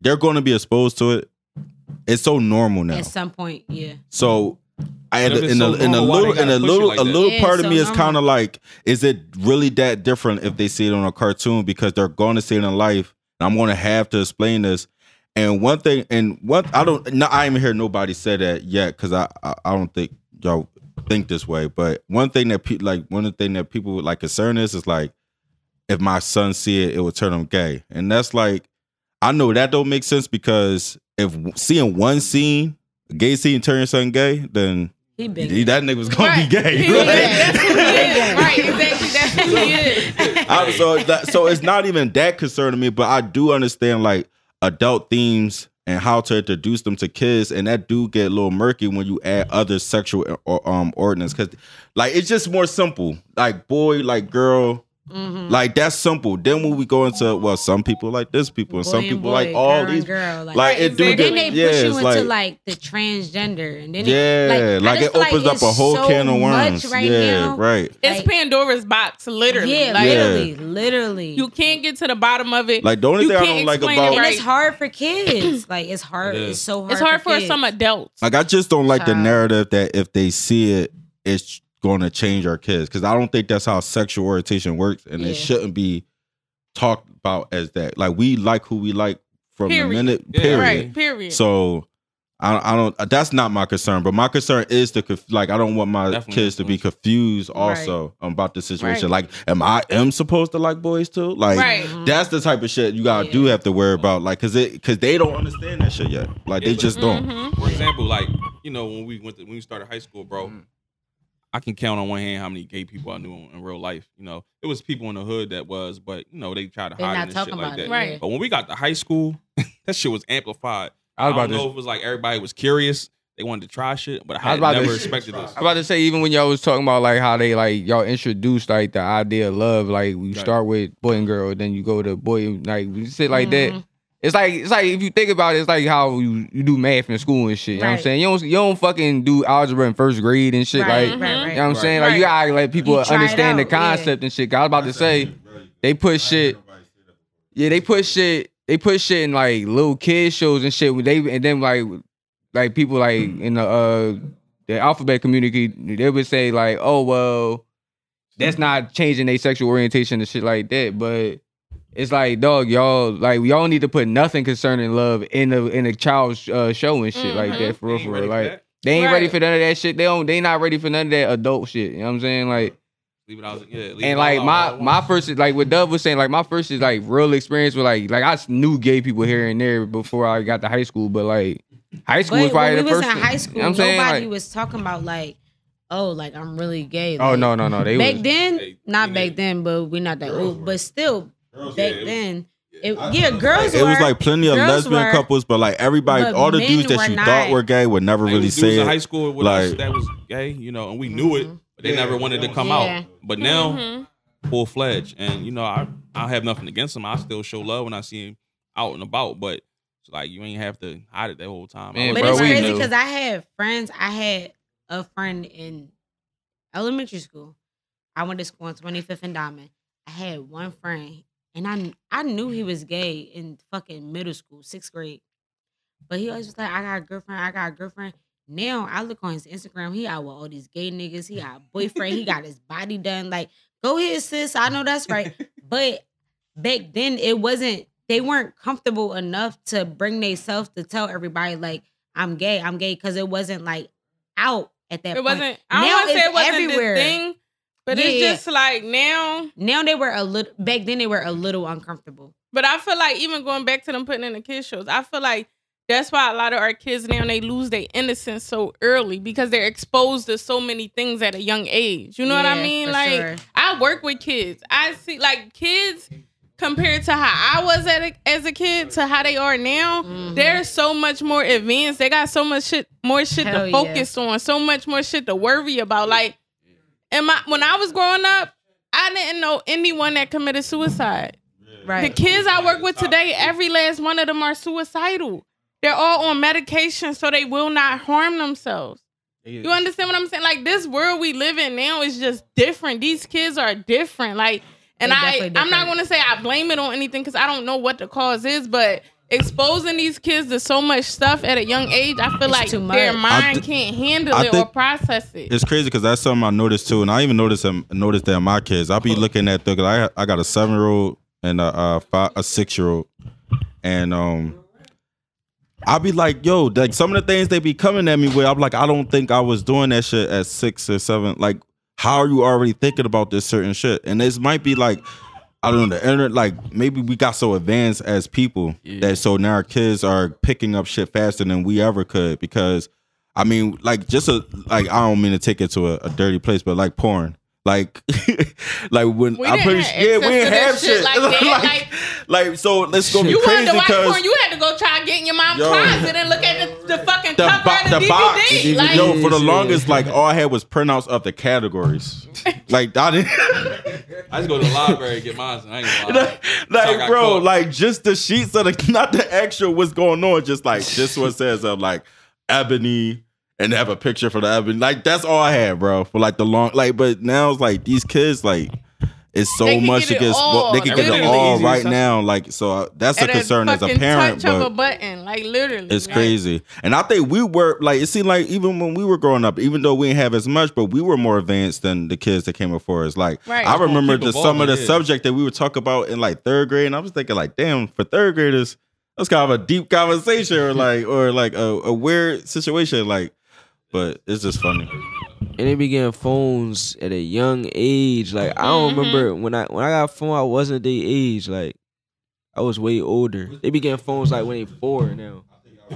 they're going to be exposed to it. It's so normal now. At some point, yeah. So I But if it's in a, in a normal, why they little in a little like a little Yeah, part of so me is kind of like, is it really that different if they see it on a cartoon because they're going to see it in life? And I'm going to have to explain this. And one thing, and one I don't, no, I even hear nobody say that yet because I, I I don't think y'all think this way. But one thing that people like one of the thing that people would like concern is is like if my son see it, it would turn him gay, and that's like I know that don't make sense because if seeing one scene, a gay scene turn your son gay, then He big. he- that nigga was gonna right. be gay. He- right? That's who he is. Right, exactly. That's who he is. I- so that, so it's not even that concerning me, but I do understand like adult themes and how to introduce them to kids, and that do get a little murky when you add other sexual um ordinance because like it's just more simple, like boy, like girl, Mhm. Like that's simple. Then when we go into well, some people like this people, and Boy some and people boy, like all girl these. and girl, like, Like it Right, do then get they yeah, push you into like, like, the transgender, and then yeah, it, like, I just it feel opens up a whole so can of worms. much right yeah, now. right. It's Like- Pandora's box, literally. Yeah, like, Yeah. literally, literally. You can't get to the bottom of it. Like the only You thing I don't like explain it about and right. it's hard for kids. like it's hard. It is. it's so hard. it's hard for, kids. some adults. Like I just don't like the narrative that if they see it, it's going to change our kids because I don't think that's how sexual orientation works, and Yeah. it shouldn't be talked about as that. Like we like who we like from Period. the minute Yeah. period. right. Period. So I, I don't. That's not my concern. But my concern is to conf- like I don't want my Definitely kids to be confused also about the situation. Right. Like, am I am supposed to like boys too? Like, Right. that's the type of shit you gotta do have to worry about. Like, cause it cause they don't understand that shit yet. Like Yeah, they but- just don't. Mhm. For example, like you know when we went to, when we started high school, bro. Mm-hmm. I can count on one hand how many gay people I knew in, in real life. You know, it was people in the hood that was, but you know they tried to They're hide not and shit talking like that. it. Right. But when we got to high school, that shit was amplified. I was I about don't to. know if it was like everybody was curious, they wanted to try shit, but I I was had about to- never expected this. I'm about to say even when y'all was talking about like how they like y'all introduced like the idea of love, like we Right. start with boy and girl, then you go to boy and like we sit like that. Mm-hmm. It's like it's like if you think about it, it's like how you, you do math in school and shit. You know what I'm saying? You don't you don't fucking do algebra in first grade and shit. Right, like right, you know what I'm saying? Like you gotta let people You try it understand the out, yeah. concept and shit. I was about to say they put shit. Yeah, they put shit. They put shit in like little kid shows and shit. They and then like like people like in the uh the alphabet community, they would say like, oh well, that's not changing their sexual orientation and shit like that. But it's like, dog, y'all like y'all need to put nothing concerning love in the in a child's uh, show and shit like Mhm. that for real, for real. Like that. they ain't ready for none of that shit. They don't. They not ready for none of that adult shit. You know what I'm saying? Like. Leave it out. Yeah, leave And all like out, my all my first is like what Dove was saying, like my first is like real experience with like like I knew gay people here and there before I got to high school, but like high school was But probably when the we was first. in high school, you know what I'm saying? nobody Like, was talking about like, oh, like I'm really gay. oh no no no they back was then, Hey, not teenage back then, but we're not that old. But still, back yeah, then, it, yeah, girls. It was like plenty of lesbian were- couples, but like everybody, but all the dudes that you not. thought were gay would never Like, really dudes say in it. high school with us like- that was gay, you know, and we knew it, but they never wanted to come Yeah. out. But now, Mhm. full fledged, and you know, I I have nothing against them. I still show love when I see him out and about, but it's like you ain't have to hide it that whole time. Man, But bro, it's crazy because I had friends. I had a friend in elementary school. I went to school on 25th and Diamond. I had one friend, and I I knew he was gay in fucking middle school, sixth grade. But he always was like, I got a girlfriend, I got a girlfriend. Now I look on his Instagram, he out with all these gay niggas. He got a boyfriend, he got his body done. Like, go ahead, sis. I know that's right. But back then it wasn't they weren't comfortable enough to bring themselves to tell everybody like I'm gay, I'm gay, because it wasn't like out at that It point. wasn't. I Now don't want to say it wasn't everywhere. thing, but Yeah, it's yeah. just like now. Now they were a little back then they were a little uncomfortable. But I feel like even going back to them putting in the kids shows, I feel like that's why a lot of our kids now they lose their innocence so early because they're exposed to so many things at a young age. You know what I mean? Like sure. I work with kids. I see like kids compared to how I was at a, as a kid to how they are now. Mhm. They're so much more advanced. They got so much shit, more shit Hell to yeah. focus on, so much more shit to worry about. Like, and my when I was growing up, I didn't know anyone that committed suicide. The Right. kids I work with today, every last one of them are suicidal. They're all on medication so they will not harm themselves. You understand what I'm saying? Like this world we live in now is just different. These kids are different. Like, and I, definitely I'm not going to say I blame it on anything because I don't know what the cause is, but exposing these kids to so much stuff at a young age, I feel It's like their mind I thi- can't handle I it or process it. It's crazy because that's something I noticed too, and I even noticed them noticed that in my kids. I'll be looking at the. 'cause I I got a seven year old and a a, five, a six year old, and um, I'll be like, yo, like some of the things they be coming at me with. I'm like, I don't think I was doing that shit at six or seven. Like, how are you already thinking about this certain shit? And this might be like. I don't know the internet. Like maybe we got so advanced as people that so now our kids are picking up shit faster than we ever could. Because I mean, like just a like I don't mean to take it to a, a dirty place, but like porn. Like, like when We I'm didn't pretty have yeah, we access didn't to have shit. shit like that, like, like, so let's go be you wanted crazy to watch because porn, you had to go try and get in your mom's Yo. closet and look at the, the fucking the, cover bo- of the, the DVD. box, like, yo, for the longest, like all I had was printouts of the categories. like I didn't, I just go to the library and get mine. I ain't gonna lie. like, I bro, caught. like just the sheets of the not the actual what's going on, just like this one says of like ebony and have a picture for the ebony. Like that's all I had, bro, for like the long like. But now it's like these kids like. It's so They can much get to it get. all. They can get it Everything's all easy right accessible. now. Like so, uh, that's a At concern as a parent. touch of a button, like literally. it's like, crazy. And I think we were like it seemed like even when we were growing up, even though we didn't have as much, but we were more advanced than the kids that came before us. Like Right. I remember the some of the evolving, subject that we would talk about in like third grade, and I was thinking like, damn, for third graders, that's kind of a deep conversation or like or like a, a weird situation. Like, but it's just funny. and they be getting phones at a young age. Like I don't Mhm. remember when I when I got a phone, I wasn't their age. Like I was way older. They be getting phones like when they four now.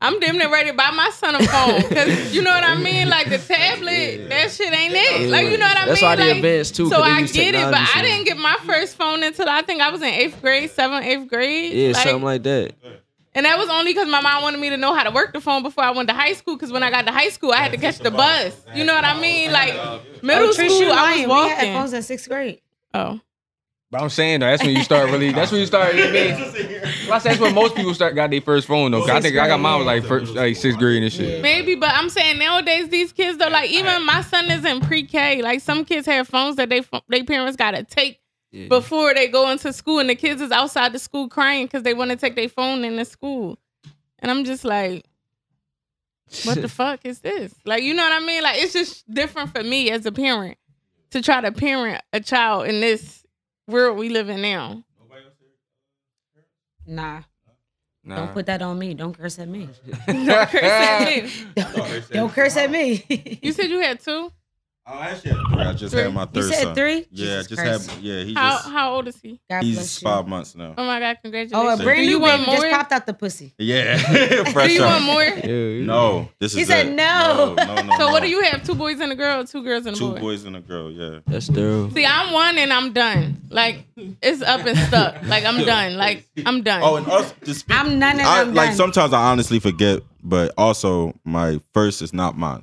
I'm damn near ready to buy my son a phone because you know what I mean. Like the tablet, that shit ain't it. Like you know what I That's mean. That's why they like, advanced too. So I use get it, but technology I didn't get my first phone until I think I was in eighth grade, seventh, eighth grade. Yeah, Like, something like that. And that was only because my mom wanted me to know how to work the phone before I went to high school. Because when I got to high school, I had to catch the bus. You know what I mean? Like middle Oh, Trish, school, I was lying. We had walking. phones in sixth grade. Oh, But I'm saying though, that's when you start really. That's when you start. You know I mean, Well, that's when most people start got their first phone though. 'Cause I think I got mine was like first, like sixth grade and shit. maybe, but I'm saying nowadays these kids though, like even my son is in pre-K. Like some kids have phones that they they parents got to take Yeah. before they go into school, and the kids is outside the school crying because they want to take their phone in the school. And I'm just like, what the fuck is this? Like, you know what I mean? Like, it's just different for me as a parent to try to parent a child in this world we live in now. Nah, Nah. don't put that on me. Don't curse at me. Don't curse at me. Don't curse at me. You said you had two. Oh, I actually had three. I just Three. had my third. You third said son. three? Yeah, Jesus just Christ. had. Yeah, he How just how old is he? God he's bless you. five months now. Oh my god, congratulations. Oh, a brand Do new you want just popped out the pussy. Yeah, Do you want more? No, this is He said it. no. no, no, no. So what do you have? Two boys and a girl, or two girls and a Two boy. boys and a girl. Yeah. That's thorough. See, I'm one and I'm done. Like it's up and stuck. Like I'm done. Like I'm done. Oh, and us to speak. I'm none and I, I'm like done. sometimes I honestly forget, but also my first is not mine.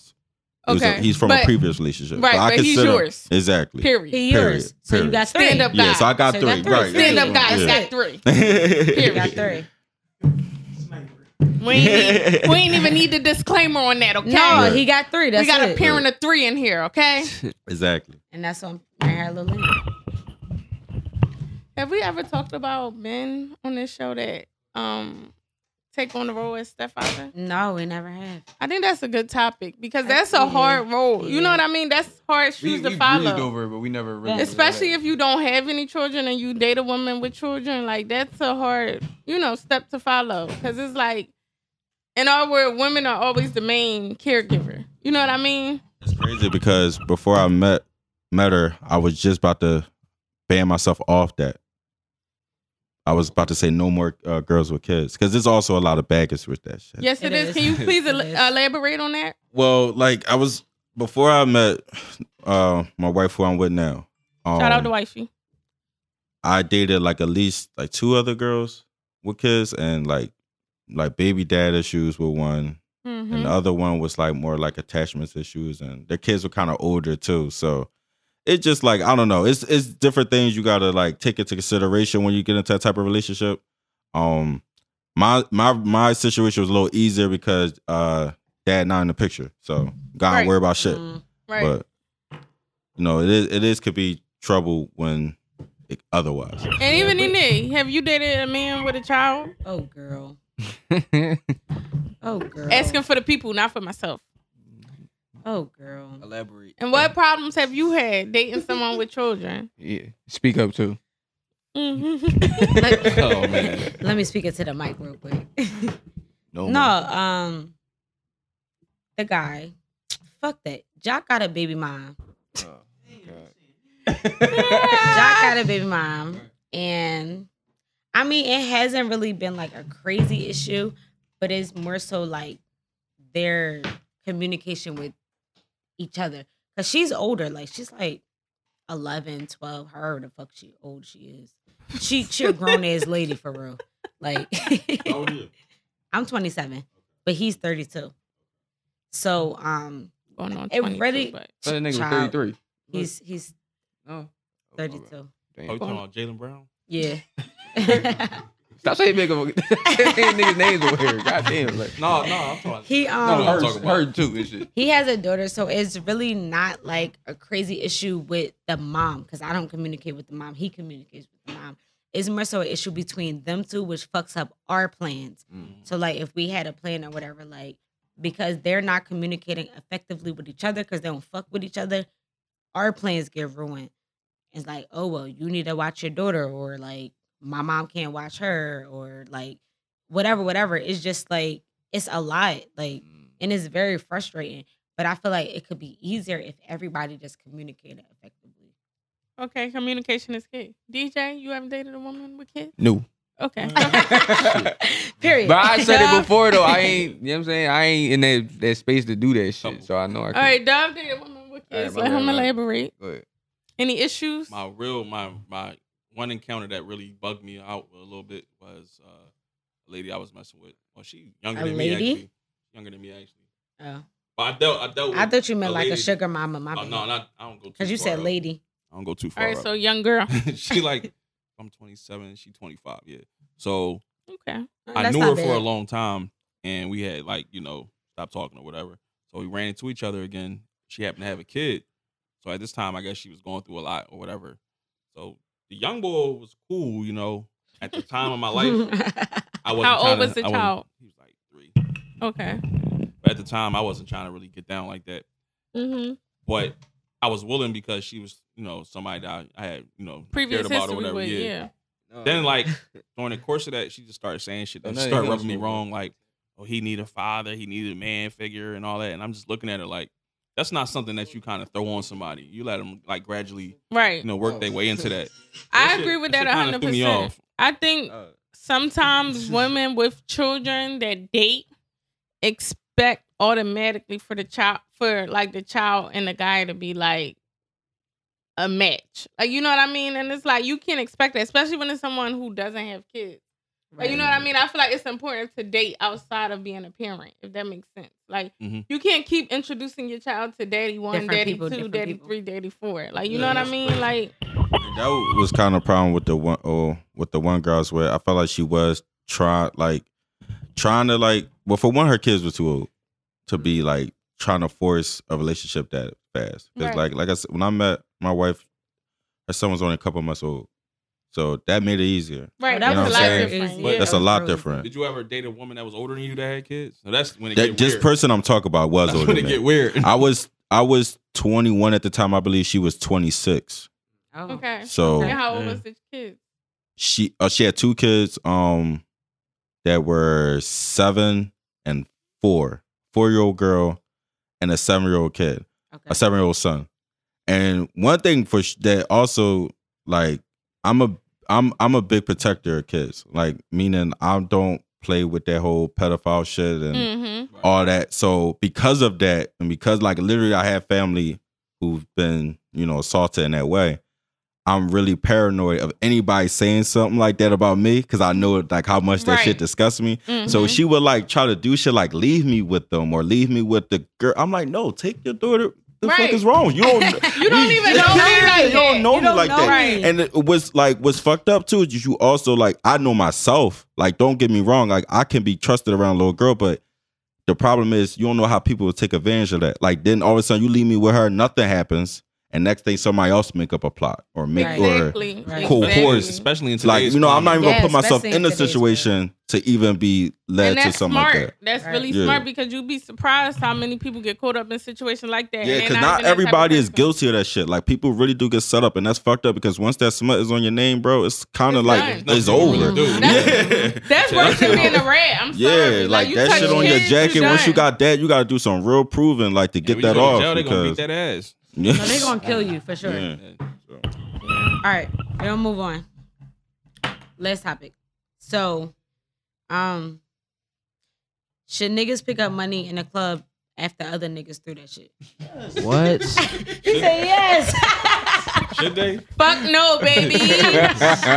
It was a- Okay, he's from but- a previous relationship. right, So I but he's consider- yours. Exactly. period. He Period. yours. So you got three. Stand up guys. Yeah, so I got So you three. got three. Right. Stand up guys Yeah. got three. You Period. got three. We ain't, need- we ain't even need the disclaimer on that, okay? No, he got three. That's we got it. a parent of three in here, okay? exactly. And that's on my hair little Lena. Have we ever talked about men on this show that um take on the role as stepfather? No, we never have. I think that's a good topic because that's a hard role. You know what I mean? That's hard We, shoes we to breezed follow. over it, but we never really. Especially if you don't have any children and you date a woman with children, like that's a hard, you know, step to follow. Because it's like, in our world, women are always the main caregiver. You know what I mean? It's crazy because before I met met her, I was just about to ban myself off that. I was about to say no more uh, girls with kids because there's also a lot of baggage with that shit. Yes, it It is. is. Can you please el- elaborate on that? Well, like I was before I met uh, my wife, who I'm with now. Um, Shout out to Wifey. I dated like at least like two other girls with kids, and like like baby dad issues with one, Mhm. and the other one was like more like attachments issues, and their kids were kind of older too. So it just like I don't know. It's it's different things you gotta like take into consideration when you get into that type of relationship. Um, my my my situation was a little easier because uh dad not in the picture, so gotta Right. worry about shit. Mm. Right. But you know, it is it is could be trouble when it, otherwise. and even in have you dated a man with a child? Oh, girl. Oh, girl. Asking for the people, not for myself. Oh, girl. Elaborate. And what problems have you had dating someone with children? yeah, speak up too. Mm-hmm. Let, Oh man. let me speak it to the mic real quick. No, no, um, the guy, fuck that. Jock got a baby mom. Oh, Jock got a baby mom, and I mean, it hasn't really been like a crazy issue, but it's more so like their communication with each other. Cause she's older, like she's like 11, 12, however the fuck she old she is. She she a grown ass lady for real. Like I'm 27, but he's 32. So um Going on It 22, really- but That nigga Child. 33. he's he's No. 32. Damn. Oh, you talking about Jalen Brown? Yeah. Stop saying nigga. Stop saying niggas names over here. God damn. Like, No, no, I'm talking. he um I'm hers, talking about- her too. and shit. he has a daughter, so it's really not like a crazy issue with the mom because I don't communicate with the mom. He communicates with the mom. It's more so an issue between them two, which fucks up our plans. So like if we had a plan or whatever, like because they're not communicating effectively with each other because they don't fuck with each other, our plans get ruined. It's like, oh well, you need to watch your daughter, or like my mom can't watch her, or like whatever, whatever. It's just like it's a lot, like, mm. and it's very frustrating. But I feel like it could be easier if everybody just communicated effectively. Okay, communication is key. DJ, you haven't dated a woman with kids? No. Okay. Period. But I said it before though. I ain't. You know what I'm saying? I ain't in that, that space to do that shit. So I know I All can. right, Dove dated a woman with kids. my Let him elaborate. Go ahead. Any issues? My real my my one encounter that really bugged me out a little bit was uh, a lady I was messing with. Well, she younger A than lady? me actually. Younger than me actually. Oh. But I dealt I dealt. With I thought you meant like a sugar mama, my Oh, no, not I don't go too. Because you said up. lady. I don't go too far. right, up. so young girl. she like I'm 27, she 25. Yeah. So Okay. I That's knew not her for a long time, and we had like you know stopped talking or whatever. So we ran into each other again. She happened to have a kid, so at this time I guess she was going through a lot or whatever. So the young boy was cool, you know. At the time of my life, I wasn't. How old was to- the I child? He was like three. Okay. But at the time, I wasn't trying to really get down like that. Mm-hmm. But I was willing because she was, you know, somebody that I, I had, you know, Previous cared about or whatever. with, yeah. yeah. Then like during the course of that, she just started saying shit Oh, that started rubbing me wrong. Like, oh, he need a father, he needed a man figure, and all that. And I'm just looking at her like, that's not something that you kind of throw on somebody. You let them like gradually, Right. you know, work their way into that. I That shit- agree with that that hundred percent. I think Uh, sometimes women with children that date expect automatically for the child for like the child and the guy to be like a match. Like you know what I mean? And it's like you can't expect that, especially when it's someone who doesn't have kids. Like, you know what I mean? I feel like it's important to date outside of being a parent, if that makes sense. Like Mhm. you can't keep introducing your child to daddy one, Different daddy people, two, daddy people. three, daddy four. Like you Yeah, know what I mean? crazy. Like That was kind of a problem with the one or with the one girl I was with. I felt like she was trying like trying to like well for one her kids were too old to be like trying to force a relationship that fast. Because Right. like like I said, when I met my wife, her son was only a couple months old. So that made it easier. right, that that's was a lot saying. different. Yeah, Yeah. That's a that was lot frozen. different. Did you ever date a woman that was older than you that had kids? No, that's when it That get this person I'm talking about was That's older when than it me. get weird. I was I was 21 at the time. I believe she was 26. Oh. Okay. So And how old was the kid? she uh, she had two kids um that were seven and four four year old girl and a seven year old kid Okay. a seven year old son and one thing for sh- that also like i'm a i'm i'm a big protector of kids like meaning i don't play with that whole pedophile shit and Mm-hmm. all that. So because of that, and because like literally I have family who've been, you know, assaulted in that way, I'm really paranoid of anybody saying something like that about me because I know like how much that Right. shit disgusts me. So Mhm. she would like try to do shit like leave me with them or leave me with the girl. I'm like, no, take your daughter. The fuck is wrong? You don't. You don't even know me like You don't that. know You me don't like know that. me. And it was like what's fucked up too is you also like I know myself. Like, don't get me wrong. Like I can be trusted around a little girl, but the problem is you don't know how people will take advantage of that. Like then all of a sudden you leave me with her, nothing happens, and next thing somebody else make up a plot or make Right. or Exactly. Right. Cool Exactly. especially in like you know I'm not even gonna Yeah, put myself in in a today's situation to even be led And to that's something smart. like that. That's Right. really Yeah. smart because you'd be surprised how many people get caught up in situations like that. Yeah, because they're not even that type of everybody is guilty of that shit. Like people really do get set up, and that's fucked up. Because once that smut is on your name, bro, it's kind of like done. it's over. can do. Yeah, That's worse than being a rat. I'm yeah, sorry. like, you that shit on your kids, jacket. Once you got that, you got to do some real proving, like to get that off. jail, they gonna beat because that ass. Yeah. No, they're gonna kill you for sure. Yeah. All right, we're gonna move on. Last topic. So, um, should niggas pick up money in a club after other niggas threw that shit? What? He said yes. Should they? Fuck no, baby.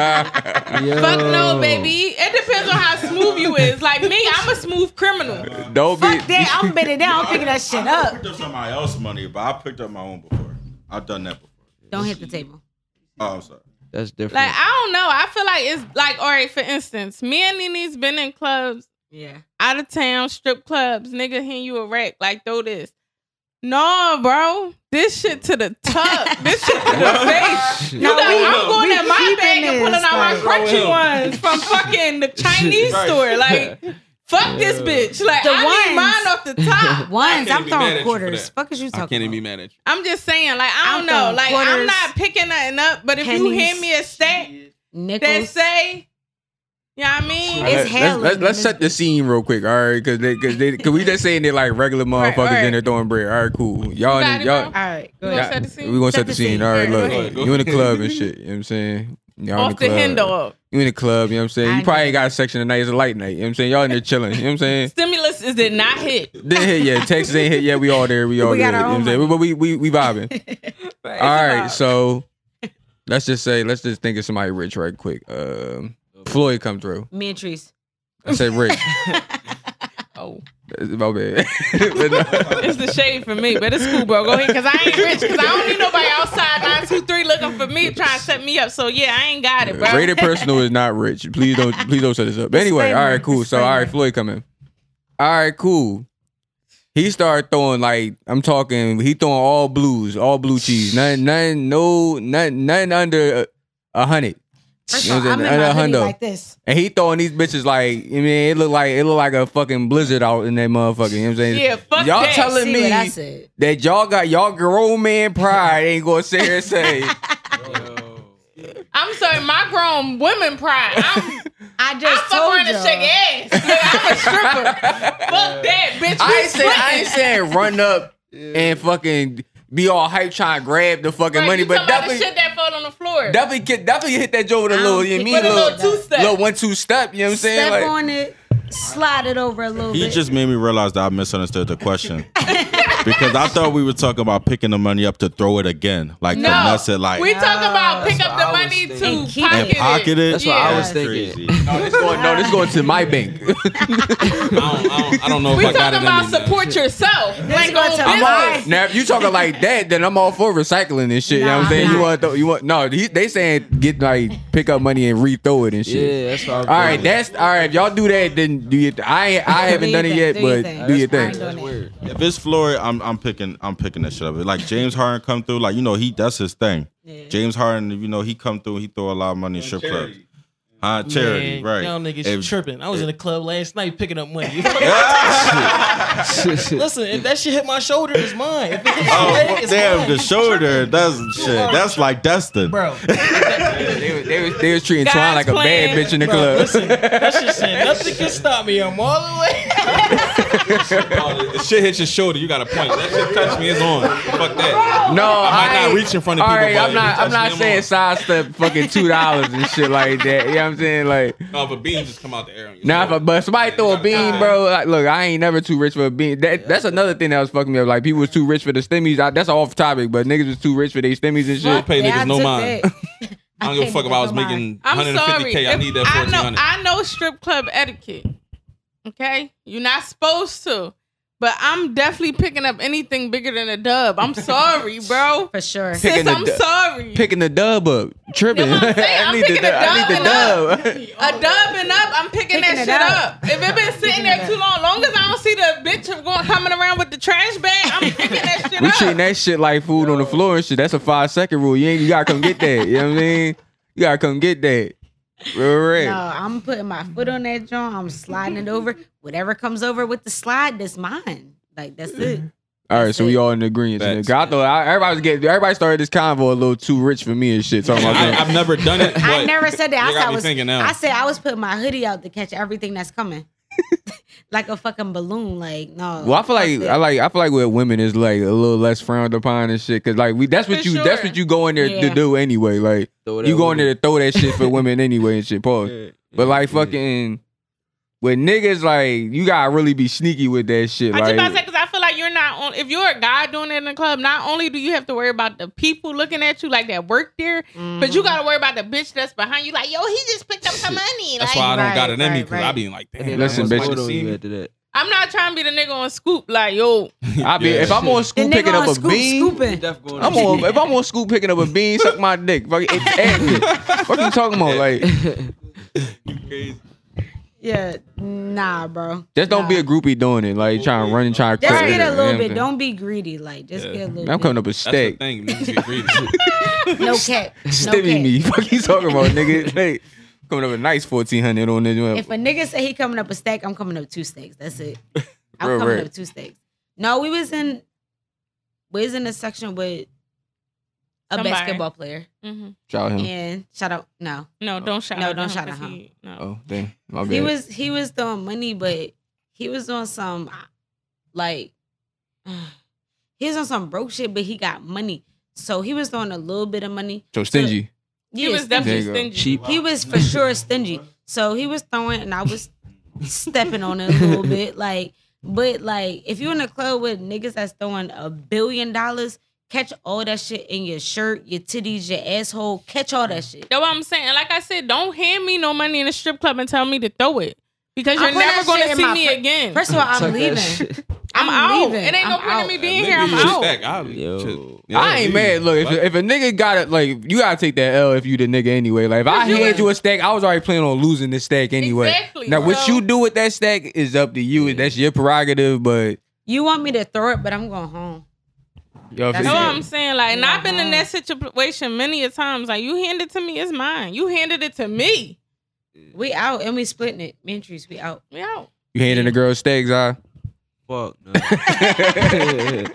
Fuck no, baby. It depends on how smooth you is. Like me, I'm a smooth criminal. Don't be. Fuck that. I'm bending down. I'm picking that shit I up. picked up somebody else's money, but I picked up my own before. I've done that before. Don't hit the table. Oh, I'm sorry. That's different. Like I don't know. I feel like it's like all right. For instance, me and Nini's been in clubs Yeah. out of town strip clubs. Nigga, hand you a rack like throw this. No, bro, this shit to the tuck. this shit to the face. You No, got, we- I'm going we in my keeping bag and pulling out my like- oh, crunchy ones from fucking the Chinese Right. store. Like, fuck this bitch. Like, The I ones- need mine off the top. Ones, I'm be mad at throwing quarters. Fuck is you I talking can't even be mad at you. I'm just saying, like, I I'm don't know. throwing Like, I'm not picking nothing up, but if you hand me a stack that say, you know what I mean? It's Let- let's, let's, let's set the scene real quick, all right? Because they, cause they, cause we just saying they're like regular motherfuckers right. in there throwing bread. All right, cool. Y'all, it, y'all. All right, go ahead. set the scene? we gonna Set set the the scene. scene. All right, All right, look, ahead, go you in the club and shit. You know what I'm saying? Y'all Off the club. dog. You in the club, you know what I'm saying? I You probably ain't got a section tonight. It's a light night. You know what I'm saying? Y'all in there chilling. You know what I'm saying? Stimulus is did not hit. Didn't hit yet. Texas ain't hit yet. We all there. We all We there. You know what I'm saying? But we, we, we vibing. all right, so let's just say, let's just think of somebody rich right quick. Um, Floyd come through. Me and Treese. I said rich. Oh. That's my bad. It's the shade for me, but it's cool, bro. Go ahead, cause I ain't rich, cause I don't need nobody outside nine two three looking for me trying to set me up. So yeah, I ain't got it, bro. Rated personal is not rich. Please don't please don't set this up. But anyway, all right, cool. So all right, Floyd coming. All right, cool. He started throwing like I'm talking. He throwing all blues, all blue cheese. Nothing, nothing, no, nothing, nothing under a, a hundred. First of all, I'm I'm in saying? my hoodie hundo. like this. And he throwing these bitches like I mean, it look like it look like a fucking blizzard out in that motherfucker. You know what I'm saying? Yeah, fuck y'all that. telling See me what I said. that y'all got y'all grown man pride ain't gonna sit here and say I'm sorry, my grown women pride. I'm I I just fuck told around and you. shake ass. Nigga, I'm a stripper. fuck that, bitch. I We ain't saying I ain't splitting. saying run up and fucking be all hype trying to grab the fucking Right, money, you but talking about definitely shit that fall on the floor. definitely get definitely hit that joint with a little you know think- what I mean a little little two-step. little one two step. You know what I'm saying? Step Like, on it, slide it over a little He bit. just made me realize that I misunderstood the question. because I thought we were talking about picking the money up to throw it again. Like no, finesse it like we talking about pick up the money to And keep pocket, it. and pocket it. That's what I was thinking. No, this going no, this going to my bank. I don't, I don't, I don't know if We I got talking it about in me now. support yourself. Like going on to business. my- now if you talking like that, then I'm all for recycling and shit. you know what I'm saying? I'm You want th- you want no? He, they saying get like pick up money and re-throw it and shit. Yeah, that's what I was All right, thinking. that's all right. If y'all do that, then do you? I I haven't Do done your it yet, thing, do your but thing. do your That's thing. fine. doing it. If it's Floyd, I'm I'm picking I'm picking that shit up. Like James Harden come through, like you know he that's his thing. James Harden, you know he come through, he throw a lot of money in strip clubs. Huh? Charity, Man, right? Y'all niggas If- tripping. I was in the club last night picking up money. Listen, if that shit hit my shoulder, it's mine. If it hit Oh, your leg, it's damn, mine. the shoulder. That's shit. That's like Destin. bro. They was, they was, they was treating Twan like a bad bitch in the Bro, club. listen, that shit saying nothing can stop me. I'm all the way. Oh, the shit hits your shoulder. You got a point. That shit touch me. It's on. Fuck that. No, I might not ain't- reach in front of all people, right, but I'm not. I'm not saying on. sidestep fucking two dollars and shit like that. You know what I'm saying? Like, No, if a beam just come out the air. on now if I, shoulder. but somebody throw a bean, bro. Like, look, I ain't never too rich for a bean. That, that's another thing that was fucking me up. Like, people was too rich for the stimmies. I, that's off topic, but niggas was too rich for their stimmies and shit. I pay Yeah, niggas no mind. I don't give a fuck if I was making I'm 150k. sorry. I need that I know, 1400. I know strip club etiquette. Okay, you're not supposed to, but I'm definitely picking up anything bigger than a dub. I'm sorry, bro. For sure. Picking Sis, the I'm du- sorry. Picking the dub up, tripping. You know what I'm saying? I I'm need the, picking du- a I need the dub dub. a dub and up, I'm picking, Picking that shit up. up. If it been sitting there too long, long as I don't see the bitch going coming around with the trash bag, I'm picking that shit We up. We treating that shit like food on the floor and shit. That's a five second rule. You ain't you gotta come get that. You know what I mean? You gotta come get that. Real red. No, I'm putting my foot on that joint. I'm sliding it over. Whatever comes over with the slide, that's mine. Like that's it. All right, so we all in agreement. Facts. nigga. I thought I, everybody was getting everybody started this convo a little too rich for me and shit. Talking about I, that. I've never done it. But I never said that. I you said I was. thinking now. I said I was putting my hoodie out to catch everything that's coming, like a fucking balloon. Like no. Well, I feel like fuck I like I feel like with women is like a little less frowned upon and shit. Cause like we that's what For you that's what you go in there to do anyway. Like you go in there to throw that shit for women anyway and shit. Pause. Yeah, But like yeah. fucking with niggas, like you gotta really be sneaky with that shit. I just about to say because I feel like you're not on. If you're a guy doing it in the club, not only do you have to worry about the people looking at you like that work there, but you mm-hmm. got to worry about the bitch that's behind you. Like, yo, he just picked up some money. That's like, why I don't Right, got it in me right, because I right. be like, And damn, Listen, I bitch. bitch. See me. that. I'm not trying to be the nigga on scoop like yo. I be Yeah. if I'm on scoop nigga picking on up a scoop bean. scooping. I'm on if I'm on scoop picking up a bean, suck my dick. Fuck it, it's What you talking about? Like, you Crazy. Yeah, nah, bro. just don't Nah. be a groupie doing it. Like trying to run and try to Just get a little bit. I'm Don't be greedy. Like just Yeah. get a little. saying? I'm coming up a That's the steak. thing. Niggas get greedy. No cap. No Stimmy cap. me. Fuck you talking about, nigga? Hey, coming up a nice fourteen hundred on this. If a nigga say he coming up a stack, I'm coming up two stacks. That's it. I'm Real coming rap. up two stacks. No, we was in we was in a section with a Somebody. basketball player. Mm-hmm. Shout him. And shout out no. No, don't shout. No, out don't to shout him out 'cause him. he- No. Oh damn, my bad. He was he was throwing money, but he was doing some like he was on some broke shit, but he got money. So he was throwing a little bit of money. so stingy. He Yeah, was stingy. definitely There you go. stingy. Cheap. He was for sure stingy. So he was throwing, and I was stepping on it a little bit. Like, but like, if you're in a club with niggas that's throwing a billion dollars, catch all that shit in your shirt, your titties, your asshole. Catch all that shit. That's what I'm saying. Like I said, don't hand me no money in a strip club and tell me to throw it. Because you're never going to see me fr- again. First of all, I'm Tuck leaving. I'm, I'm out. leaving. It ain't no I'm point in me being here. I'm out. stack, I'll- Yo. Yeah, I ain't leave. mad. Look, if, if a nigga got it, like you gotta take that L if you the nigga anyway. Like if I Cause you hand was- you a stack, I was already planning on losing this stack anyway. Exactly, Now what you do with that stack is up to you. That's your prerogative. But You want me to throw it, but I'm going home. Yo, if That's That's what it. I'm saying. Like, and I've been in that situation many a times. Like, you hand it to me, it's mine. You handed it to me. We out and we splitting it. Me and Treese, we out. We out. you handing the girl stacks, I Fuck no. Niggas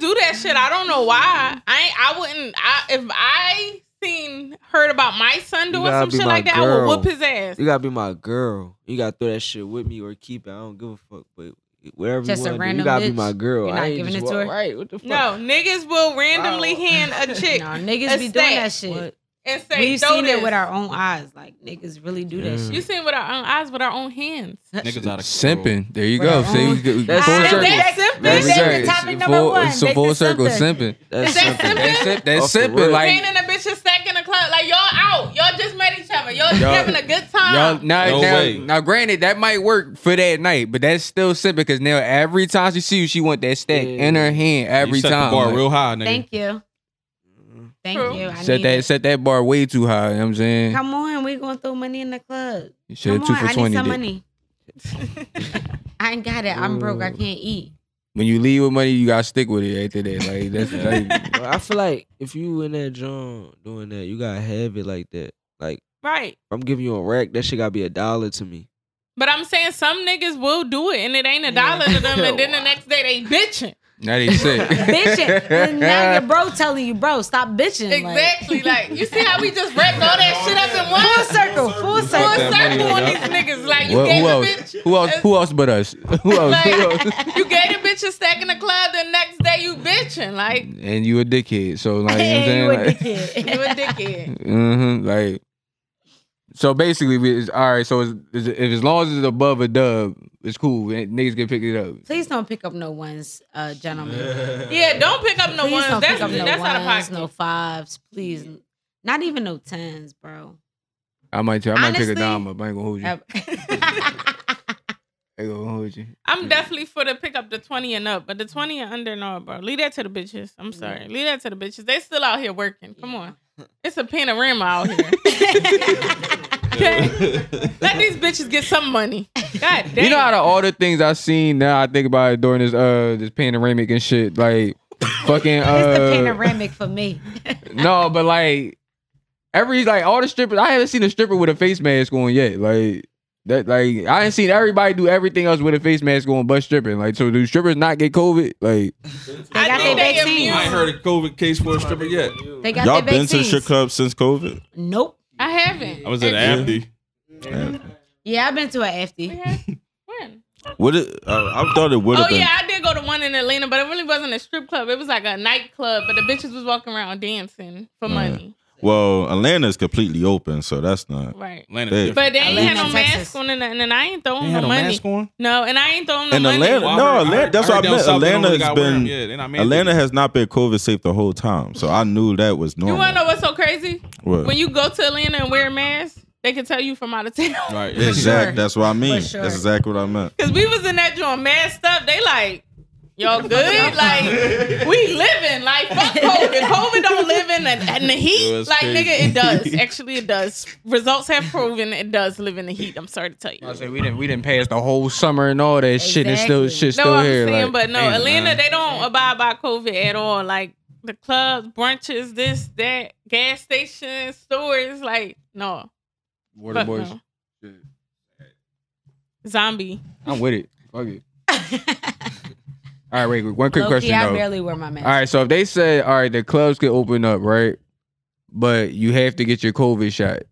do that shit. I don't know why. I ain't, I wouldn't. I if I seen heard about my son doing some shit like that, I would whoop his ass. you gotta be my girl. You gotta throw that shit with me or keep it. I don't give a fuck. But whatever Just a you want, random you gotta be my girl. You're I not ain't giving just it to walk- her? Right? What the fuck? No, niggas will randomly Wow. hand a chick No, niggas a be doing that shit. What? and say, We've seen this." it with our own eyes. Like niggas really do that Yeah. shit. You seen it with our own eyes, with our own hands. Niggas out of control. simping. There you With go. See, own- we, we, That's full simping. circle. That's simping. we That's go. simping. Topic number Full- one. It's a full circle simping. simping. That's Is that simple. simping? That's, simp- that's simping. Like Handing a bitch a stack in like y'all out, y'all just met each other, y'all, Y'all- having a good time. Y'all, now, No now, way. now, granted, that might work for that night, but that's still simple because now every time she see you, she want that stack Yeah. in her hand every you set time. the bar Like, real high, nigga. Thank you. Thank True. you. I set that it. set that bar way too high. You know what I'm saying? Come on, we gonna throw money in the club. You should Come two on, for I need some did. money. I ain't got it. I'm broke. I can't eat. When you leave with money, you gotta stick with it after that. Like that's like I feel like if you in that joint doing that, you gotta have it like that. Like right. if I'm giving you a rack, that shit gotta be a dollar to me. But I'm saying some niggas will do it and it ain't a dollar to them, and then the next day they bitching. Now they sick. bitching. And now your bro telling you, bro, stop bitching. Exactly. Like, you see how we just wrapped all that shit up in one full circle, full full circle. that money circle on these niggas. Like, you Well, gave who a else? bitch. Who else? Who else but us? Who else? Like, Who else? you gave a bitch a stack in the club, the next day you bitching. Like, And you a dickhead. So like, you you know a what I'm saying? dickhead. you a dickhead. mm-hmm, like, so basically, we, it's, all right. So it's, it's, if as long as it's above a dub, it's cool. and Niggas can pick it up. Please don't pick up no ones, uh, gentlemen. Yeah, don't pick up no Please ones. don't That's, pick up no that's out of pocket. no fives. Please, not even no tens, bro. I might. I might pick a Honestly, dime up. I ain't gonna hold you. I ain't gonna hold you. I'm definitely for the pick up the 20 and up, but the 20 and under, no, bro. Leave that to the bitches. I'm sorry. Leave that to the bitches. They still out here working. Come on. It's a panorama out here. okay? Let these bitches get some money. God damn. You know out of all the things I've seen now, I think about it during this uh this panoramic and shit. Like fucking it's the uh panoramic for me. no, but like every like all the strippers, I haven't seen a stripper with a face mask on yet. Like that, like I ain't seen everybody do everything else with a face mask on, but stripping. Like, so do strippers not get COVID? Like, I got think their they vaccine. immune. I ain't heard a COVID case for a stripper yet. They got Y'all their been to the vaccines. strip club since COVID? Nope. I haven't. I was at Afty. Yeah, I've been to an FD. When? Would it? Uh, I thought it would Oh been. yeah, I did go to one in Atlanta, but it really wasn't a strip club. It was like a nightclub, but the bitches was walking around dancing for money. Well, Atlanta is completely open, so that's not. Right. Atlanta. Hey. different. But they ain't had Atlanta, no mask Texas. on and nothing, and I ain't throwing They no had no money. mask on. No, and I ain't throwing no In money. Atlanta, Well, no, heard- Atlanta. heard- That's I what I heard meant. south they don't Atlanta really has got wear 'em. been. Yeah, not. Atlanta has not been COVID safe the whole time, so I knew that was normal. You normal. wanna know what's so crazy? What? When you go to Atlanta and wear a mask, they can tell you from out of town. Right. Exactly. That's what I mean. Sure. That's exactly what I meant. Cause we was in that joint masked up. They like, y'all good? like, we living. Like, fuck COVID. COVID don't live in the, in the heat. Like, crazy. nigga, it does. Actually, it does. Results have proven it does live in the heat. I'm sorry to tell you. I say we didn't we didn't pass the whole summer and all that shit and still shit No, still I'm here. saying, like, but no, damn, Atlanta, man. they don't abide by COVID at all. Like the clubs, brunches, this, that, gas stations, stores, like no. Water Fuck boys. no. Zombie. I'm with it. Fuck it. All right, wait. One quick Low-key, question I though. barely wear my mask. All right, so if they say, all right, the clubs can open up, right? But you have to get your COVID shot.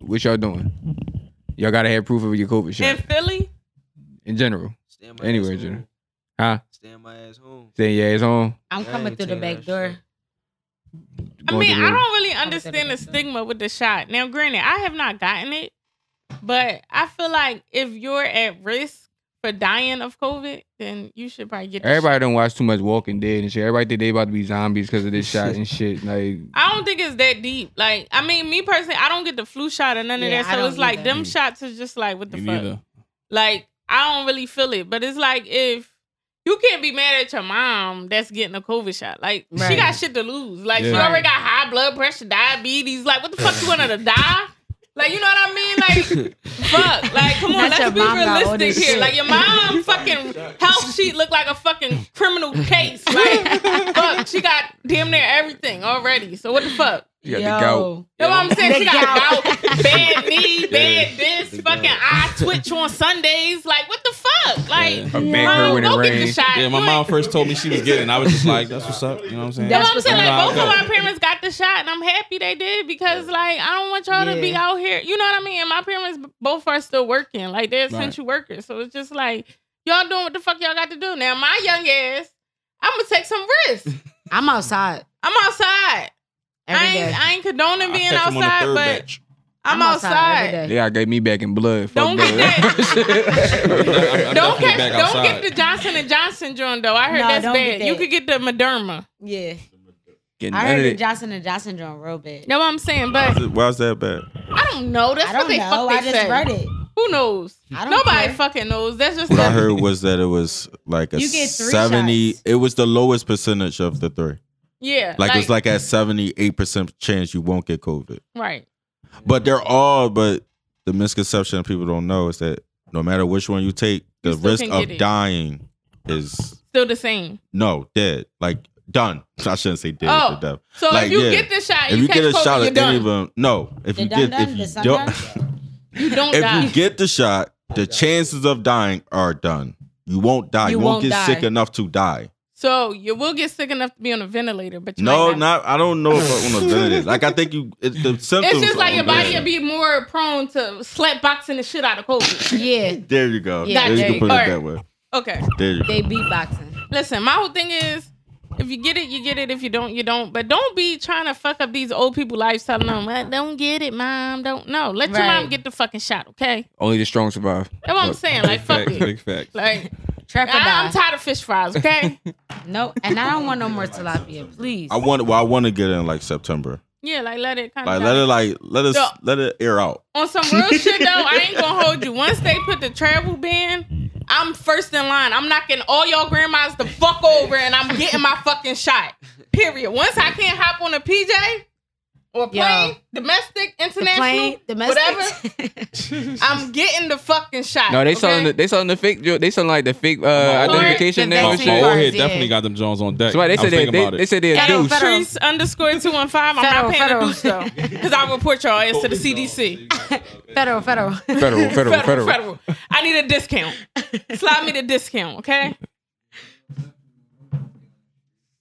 What y'all doing? Y'all gotta have proof of your COVID shot. In Philly, in general. Stay in my Anywhere, ass Jenna. home. Huh? Stand in my ass home. Stand yeah, it's home. I'm coming through the back door. I mean, I don't really understand the stigma with the shot. Now, granted, I have not gotten it, but I feel like if you're at risk for dying of COVID, then you should probably get. Everybody shot. don't watch too much Walking Dead and shit. Everybody think they about to be zombies because of this shot and shit. Like, I don't think it's that deep. Like, I mean, me personally, I don't get the flu shot or none of Yeah, that. So it's like either. them shots is just like what the Me fuck. neither. Like, I don't really feel it, but it's like if. You can't be mad at your mom that's getting a COVID shot. Like she got shit to lose. Like she already got high blood pressure, diabetes. Like what the fuck you want her to die? Like you know what I mean? Like fuck. Like come on, Not your let's be mom got all realistic here. shit. Like your mom fucking health sheet looked like a fucking criminal case. Like fuck, she got damn near everything already. So what the fuck? You got the gout. You know what I'm saying? She got gout. gout, bad knee, bad this, The fucking gout. eye twitch on Sundays. Like, what the fuck? Like, Yeah. Her mom, back hurt when it go get the rains. shot. Yeah, my You mom first told me she was getting. I was just like, "That's what's up." You know what I'm saying? You know That's what I'm saying? Like, both of my parents got the shot, and I'm happy they did because, like, I don't want y'all to be out here. You know what I mean? And my parents both are still working. Like, they're essential workers. So it's just like, y'all doing what the fuck y'all got to do. Now, my young ass, I'm going to take some risks. I'm outside I'm outside. Every I day. ain't, I ain't condoning being catch 'em on the outside, but batch. I'm, every outside. day. They gotta get me back in blood. Fuck Don't get that. Don't definitely catch, don't outside. get the Johnson and Johnson joint though. I heard No, that's bad. get You could get the Moderna. Yeah, Getting I heard of the. Johnson and Johnson joint real bad. No, I'm saying? Why is, But it, why is that bad? I don't know. That's I what don't they know. fuck they I just say. read it. Who knows? I don't Nobody care. fucking knows. That's just What I a- heard was that it was like a You get three 70, shots. it was the lowest percentage of the three. Yeah. Like, it was like at 78% chance you won't get COVID. right. But they're all, but the misconception people don't know is that no matter which one you take, the still risk of dying is Still the same. no dead, like done. I shouldn't say dead Oh, death. So Like, if you yeah. get the shot, If and you you, get a shot COVID, at you're any done. of them, no. If you done get done, if the you don't. You don't if die. you get the shot, the chances of dying are done. You won't die. You, You won't, won't get die. sick enough to die. So you will get sick enough to be on a ventilator, but you No, might not. I don't know if I want to ventilator. Like I think you, it, the symptoms. It's just like your body will be more prone to slap boxing the shit out of COVID. Yeah, There you go. Yeah, there you can put go. it that way. Okay. There you go. they beatboxing. Listen, my whole thing is if you get it, you get it. If you don't, you don't. But don't be trying to fuck up these old people lives telling them, "Well, don't get it, mom. Don't no. Let your mom get the fucking shot, okay? Only the strong survive. That's what I'm saying. Like fuck Facts, it. big facts. Like Trap or I, I'm tired of fish fries, okay? No, and I don't want no more tilapia, please. I want. Well, I want to get in like September. yeah, like let it kind Like of let it like let us So- let it air out. on some real shit though. I ain't gonna hold you. Once they put the travel ban, I'm first in line. I'm knocking all y'all grandmas the fuck over, and I'm getting my fucking shot. Period. Once I can't hop on a PJ or plane, Yo. domestic, The international, plane, whatever. I'm getting the fucking shot. No, they okay? selling the, they selling the fake. They selling like the fake uh, Lord, identification the now and vaccine My old head yeah. definitely got them Jones on deck. Somebody I they said they, thinking they, about they it. said they're Federal, deuce. Treese underscore two one five. I'm not paying federal. a deuce though, because I'll report y'all ass to the CDC. federal, federal. Federal, federal, federal. federal. I need a discount. Slide me the discount, okay?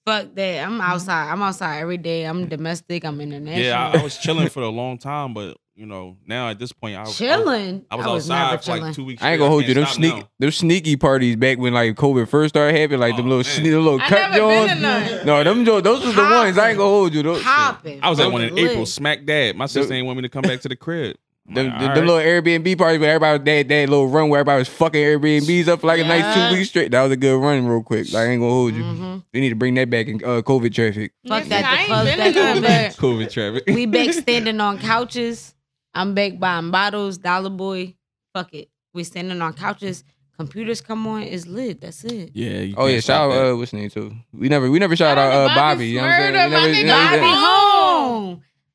Fuck that. I'm mm-hmm. outside. I'm outside every day. I'm domestic. I'm international. Yeah, I, I was chilling for a long time, but you know, now at this point, I was chilling. I, was never outside for chilling. like two weeks. I ain't gonna hold you. can't Them stop sneak, now. them sneaky parties back when like COVID first started happening, like them Oh, little man. sneaky little I cut never joints. No, them jo- those was the ones. I ain't gonna hold you. Those, Popping. I was at one in Lit. April, smack dad. My sister ain't want me to come back to the crib. I'm Them, like, them, all them little Airbnb parties where everybody was that that little run where everybody was fucking Airbnbs up for like a nice two weeks straight. That was a good run, real quick. Like, I ain't gonna hold you. Mhm. They need to bring that back in uh, COVID traffic. Fuck that. I The ain't clubs been back in none, open. but COVID traffic. We back standing on couches. I'm back buying bottles, Dollar Boy. Fuck it. We standing on couches. Computers come on. It's lit. That's it. Yeah. you Oh yeah, shout out uh, what's his name too. We never we never shout Shout out out uh, Bobby. Bobby You know what I'm saying? Shmurda, We never- nigga we never- Bobby home.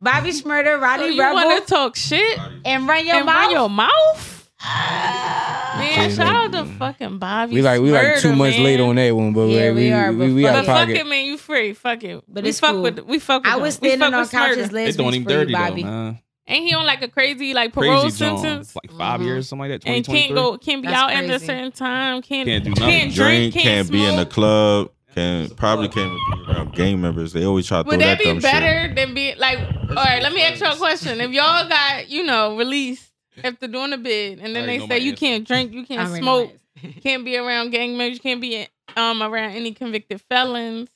Home. Bobby Shmurda, So Rowdy you Rebel, want to talk shit and run your and mouth. run your mouth? Man, Yeah, shout out to fucking Bobby. We like we like two months man. late on that one, but Yeah, like, we we are, we, but we fuck But fuck it, man. You free. Fuck it. But we it's fuck cool. with. We fuck with. I them. was We standing on couches Shmurda. They last doing week him free, dirty Bobby. though, man. Ain't he on like a crazy like parole Crazy sentence? Like 5 Mhm. years, something like that. And can't go, can't be That's out at a certain time. Can't Can't do nothing. Can't drink, drink. can't be in the club, can probably can't be around gang members. They always try to Would throw that that be dumb shit. better than being like? All right, let me ask y'all a question. If y'all got you know released after doing a bid, and then they say you answer. can't drink, you can't smoke, can't be around gang members, you can't be um around any convicted felons.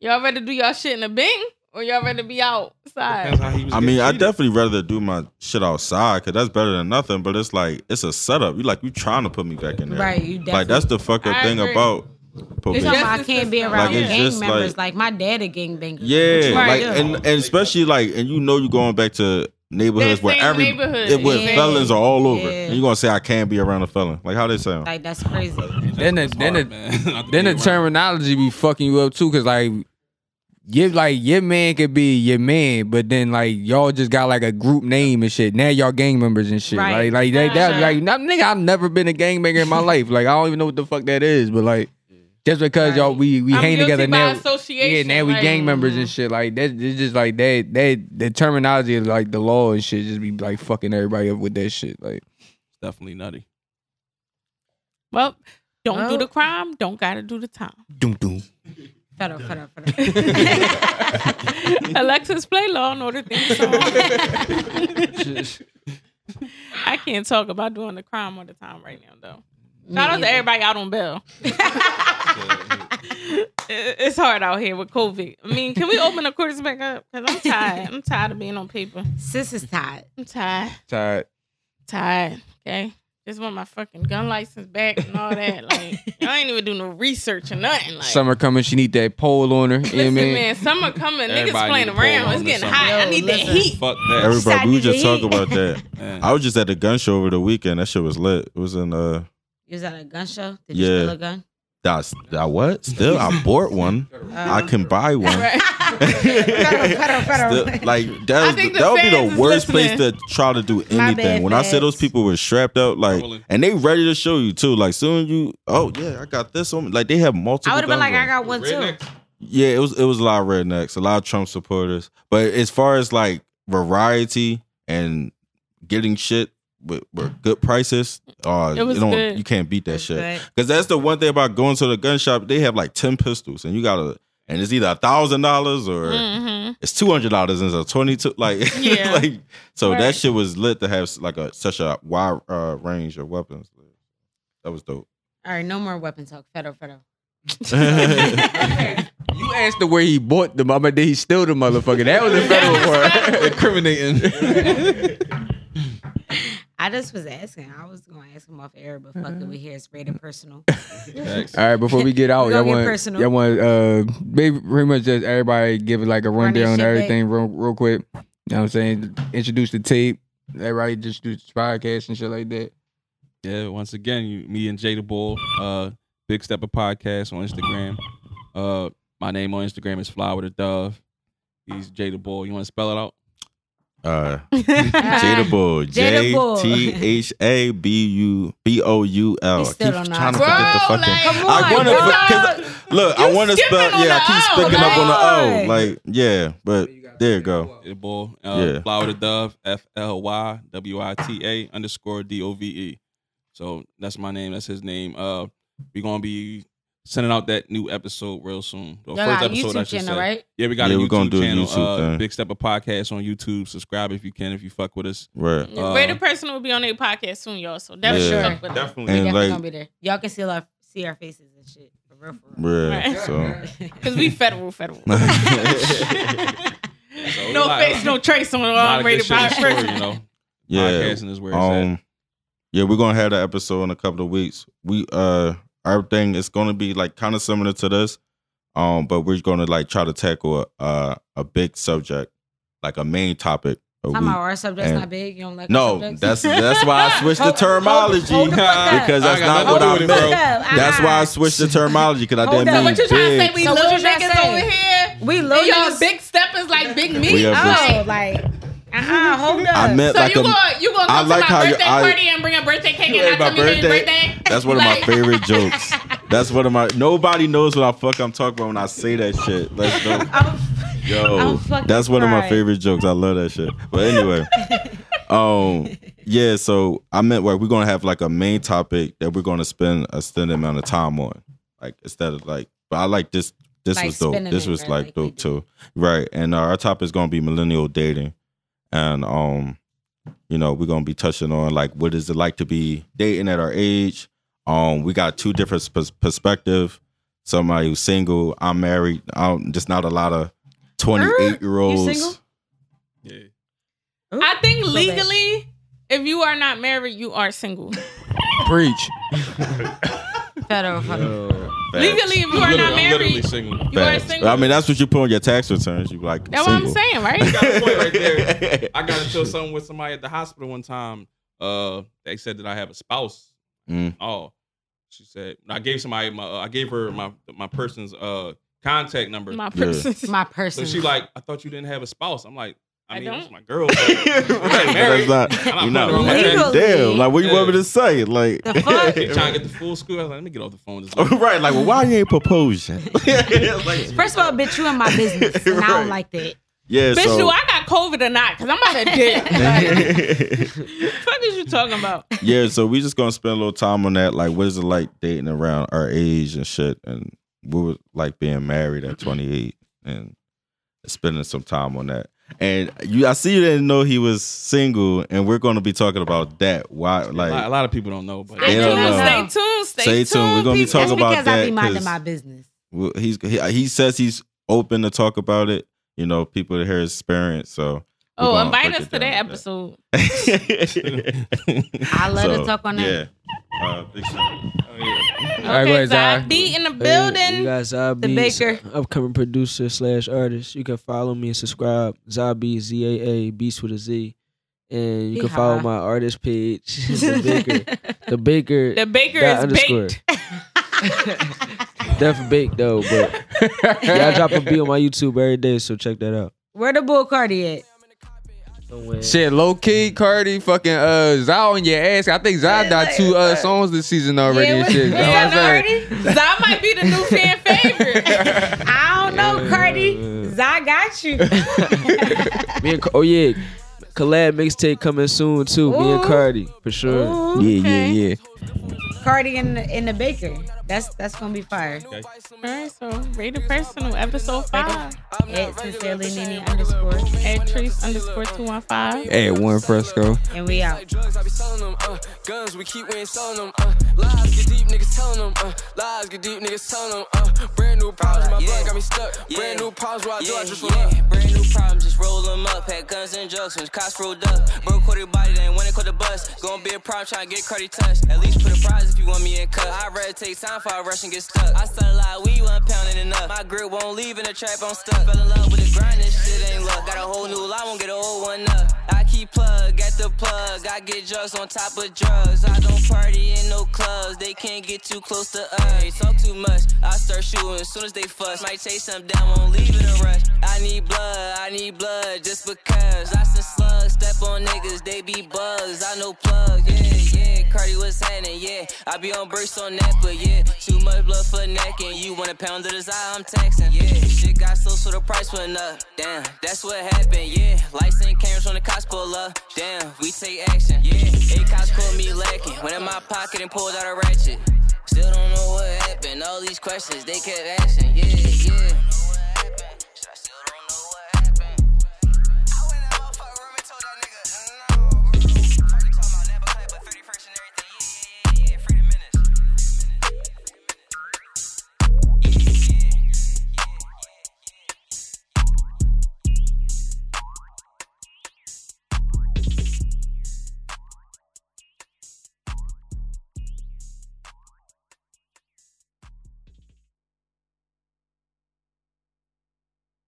Y'all rather do y'all shit in a bing, or y'all rather be outside? Depends how he was I getting mean, I treated. definitely rather do my shit outside because that's better than nothing. But it's like it's a setup. You like you trying to put me back in there, Right, you Like that's the fucked up thing agree. about You probation. talking about I can't be around Like, gang members. like- Like, my dad a gang banger. Yeah, Right, like yeah. and, and especially like and you know you're going back to neighborhoods where same every neighborhood, it- where yeah. felons are all over, Yeah. and you gonna say I can't be around a felon? Like how they sound? Like that's crazy. Then the then hard, the man, not to then the terminology be fucking you up too, cause like. your like your man could be your man, but then like y'all just got like a group name and shit. Now y'all gang members and shit. Right. Like like that, that like not, nigga, I've never been a gang gangbanger in my life. Like I don't even know what the fuck that is, but like just because y'all we we I'm hang together by now. association. Yeah, now we like, gang members and mm-hmm. shit. Like that, it's just like that. That the terminology of like the law and shit just be like fucking everybody up with that shit. Like it's Definitely nutty. Well, don't Well- do the crime. Don't gotta do the time. doom doom. Federal, federal, federal. Alexis, play Law and Order theme song. I can't talk about doing the crime all the time right now, though. Shout out to everybody out on bail. It's hard out here with COVID. I mean, can we open the courts back up? Because I'm tired. I'm tired of being on paper. Sis is tired. I'm tired. Tired. Tired. Okay. Just want my fucking gun license back and all that. Like, I ain't even do no research or nothing. Like, Summer coming, she need that pole on her. You know what I listen, mean? man, summer coming. Niggas Everybody playing need a pole around. on It's this getting summer. hot. I Yo, need that heat. Fuck that. Everybody, we Decided just to talk about that. I was just at the gun show over the weekend. That shit was lit. It was in uh You that a gun show? Did you Yeah. steal a gun? that's that what? Still I bought one. I uh-huh. can buy one. Right. federal, federal, federal. Still, like that, was, that would be the is worst place to try to do anything. bad, when I said those people were strapped out, like, Rolling. and they ready to show you too. Like soon you, oh yeah, I got this on. me. Like they have multiple. I would have been like, on. I got one too. Yeah, it was it was a lot of rednecks, a lot of Trump supporters. But as far as like variety and getting shit with, with good prices, uh, It was you don't good. you can't beat that shit. Because that's the one thing about going to the gun shop. They have like ten pistols, and you gotta, and it's either a thousand dollars or hmm it's two hundred dollars and it's a twenty two. Like, Yeah. like so Right. that shit was lit to have like a such a wide uh, range of weapons. That was dope. All right, no more weapon talk. Federal, federal. You asked the where he bought them. I mean, did he steal the motherfucker? That was the federal part. Incriminating. I just was asking. I was going to ask him off air, but fuck it. We here. It's rated personal. All right, before we get out, y'all want personal. y'all want uh maybe pretty much just everybody give it like a rundown of everything real real quick. You know what I'm saying? Introduce the tape. Everybody just do the podcast and shit like that. Yeah, once again, you, me and Jada Bull, uh, Big Stepper Podcast on Instagram. Uh, my name on Instagram is Flower the Dove. He's Jada Bull. You want to spell it out? Uh, Jada Bull, J Jada Bull. T H A B U B O U L. He I still keep trying to how forget the fucking. like- I want bro. to look. I want to spell. Yeah, I keep O, picking up on the O. like- Like yeah, but there you go. Jada Bull. Uh, Yeah. Flower the Dove, F L Y W I T A underscore D O V E. So that's my name. That's his name. Uh, we're gonna be sending out that new episode real soon. The Y'all got a episode, I YouTube should channel, say. right? Yeah, we got Yeah, a we're YouTube gonna do a channel. YouTube uh, thing. Big Stepper Podcast on YouTube. Subscribe if you can. If you fuck with us. Right. Uh, Rated Person will be on their podcast soon, y'all. So definitely Yeah. fuck with them. We And definitely like- gonna be there. Y'all can see our see our faces and shit. For real, for real. Yeah. Right. So Because we federal, federal. So no a lot- face, no trace on a lot um, of rated shit in by store, person. you know. yeah. Podcasting is where it's at. Um. Yeah, we're gonna have that episode in a couple of weeks. We uh, everything is gonna be like kind of similar to this. Um, but we're gonna like try to tackle a, uh, a big subject, like a main topic But Talking about our subject's and- not big. You don't like our no, that's that's why I switched the Hold- hold- terminology hold the because I not what I do with it, bro. meant. That's why I switched the terminology because I Hold didn't up. mean What you trying to say? We So little you trying to niggas say? over here. We little And y'all big steppers like big meat. We are I'm Oh, like, like, uh-uh, hold up. I meant so like you a. gonna you gonna I come like to how my you- birthday I- party and bring a birthday cake and my not tell me birthday. birthday? That's one of my favorite jokes. That's one of my. Nobody knows what I fuck I'm talking about when I say that shit. Let's go. Yo, that's one of my favorite jokes. I love that shit. But anyway, um, yeah. So I meant like we're gonna have like a main topic that we're gonna spend a extended amount of time on, like instead of like. But I like this. This Like was dope. This was like like dope too, right? And uh, our topic is gonna be millennial dating, and um, you know, we're gonna be touching on like what is it like to be dating at our age. Um, we got two different pers- perspective. Somebody who's single. I'm married. I'm just not a lot of twenty eight year olds. You single? Yeah. I think bad. legally, if you are not married, you are single. Preach. Federal fucking. Yo, Legally, if you are I'm not literally, I'm married, single. you are single. I mean, that's what you put on your tax returns. You like That's what I'm saying, right? got a point right there. I got into something with somebody at the hospital one time. Uh, they said that I have a spouse. Mm. Oh, she said I gave somebody my uh, I gave her my my person's uh contact number. My Yeah. person. My so person. she like I thought you didn't have a spouse. I'm like I, I mean don't. it's my girl. but Right, but married. that's not, I'm you're not not married. married. Legally. Damn, like what you want me to say? Like, The fuck? Trying to get the full school. I was like, let me get off the phone. Just right? Like, well, why you ain't propose yet? Like, First of all, bitch, you in my business, and I don't like that. Yeah, Bitch, so, do I got COVID or not? Because I'm about to dip. Like, fuck is you talking about? yeah, so we just gonna spend a little time on that. Like, what is it like dating around our age and shit, and what was like being married at 28 and spending some time on that. And you, I see you didn't know he was single, and we're gonna be talking about that. Why, a, lot, a lot of people don't know, but They don't know. Stay tuned. Stay, Stay tuned. We're gonna be talking That's about because I that be minding 'cause- my business. well, he's he, he says he's open to talk about it. You know, people to hear his experience. So, Oh, invite us to that episode. I love to talk on that. Yeah. Uh, big shout out. Okay, All right, go ahead, Zai Zai. In the Hey, building. you got Zabi, The Baker. upcoming producer slash artist. You can follow me and subscribe. Zabi Z A A Beast with a Z, and you can follow my artist page, the Baker. The Baker. the baker is underscore. baked. Definitely baked though, but yeah, I drop a beat on my YouTube every day, so check that out. Where the bull Cardi at? Somewhere. Shit, low key, Cardi, fucking uh, Zao on your ass. I think Zao got two uh songs this season already Yeah, and what- shit. what You know y'all what know I'm saying? already? Zai might be the new fan favorite. I don't know, Cardi. Zai got you. Me and oh yeah, collab mixtape coming soon too. Me and Ooh. Cardi for sure. Ooh, Yeah, Okay. yeah, yeah. Cardi in the in the baker. That's that's gonna be fire. All right, so rated personal episode five At sincerely Nini underscore, at Trace underscore two one five. Hey, one fresco. and we out. Drugs, I be selling them. Uh, guns, we keep, we ain't selling them. Uh, lies get deep, niggas telling them. Uh, lies get deep, niggas telling them. Uh, brand new problems, my blood got me stuck. Brand new problems, what I do, I just roll up. Brand new problems, just roll them up. Had guns and drugs when cops rolled up. Broke quarter body, then when it caught the bus. Gonna be a problem, tryna get Cardi touched. At least put a prize if you want me in cut. I'd rather take time before I rush and get stuck. I started like we one pounding enough. My grip won't leave in the trap, I'm stuck. Fell in love with the grind, this shit ain't luck. Got a whole new line, won't get a old one up. I keep plug, at the plug. I get drugs on top of drugs. I don't party in no clubs. They can't get too close to us. They talk too much. I start shooting as soon as they fuss. Might chase them down, won't leave in a rush. I need blood, I need blood just because. I send slugs, step on niggas, they be bugs. I know plugs, yeah, yeah. Cardi, what's happening? Yeah, I be on burst on that, but yeah, too much blood for neck, and you want a pound of eye, I'm taxing. Yeah, shit got so so the price went up. Damn, that's what happened. Yeah, lights and cameras on the cops pull up. Damn, we take action. Yeah, eight cops caught me lacking. Went in my pocket and pulled out a ratchet. Still don't know what happened. All these questions they kept asking. Yeah, yeah.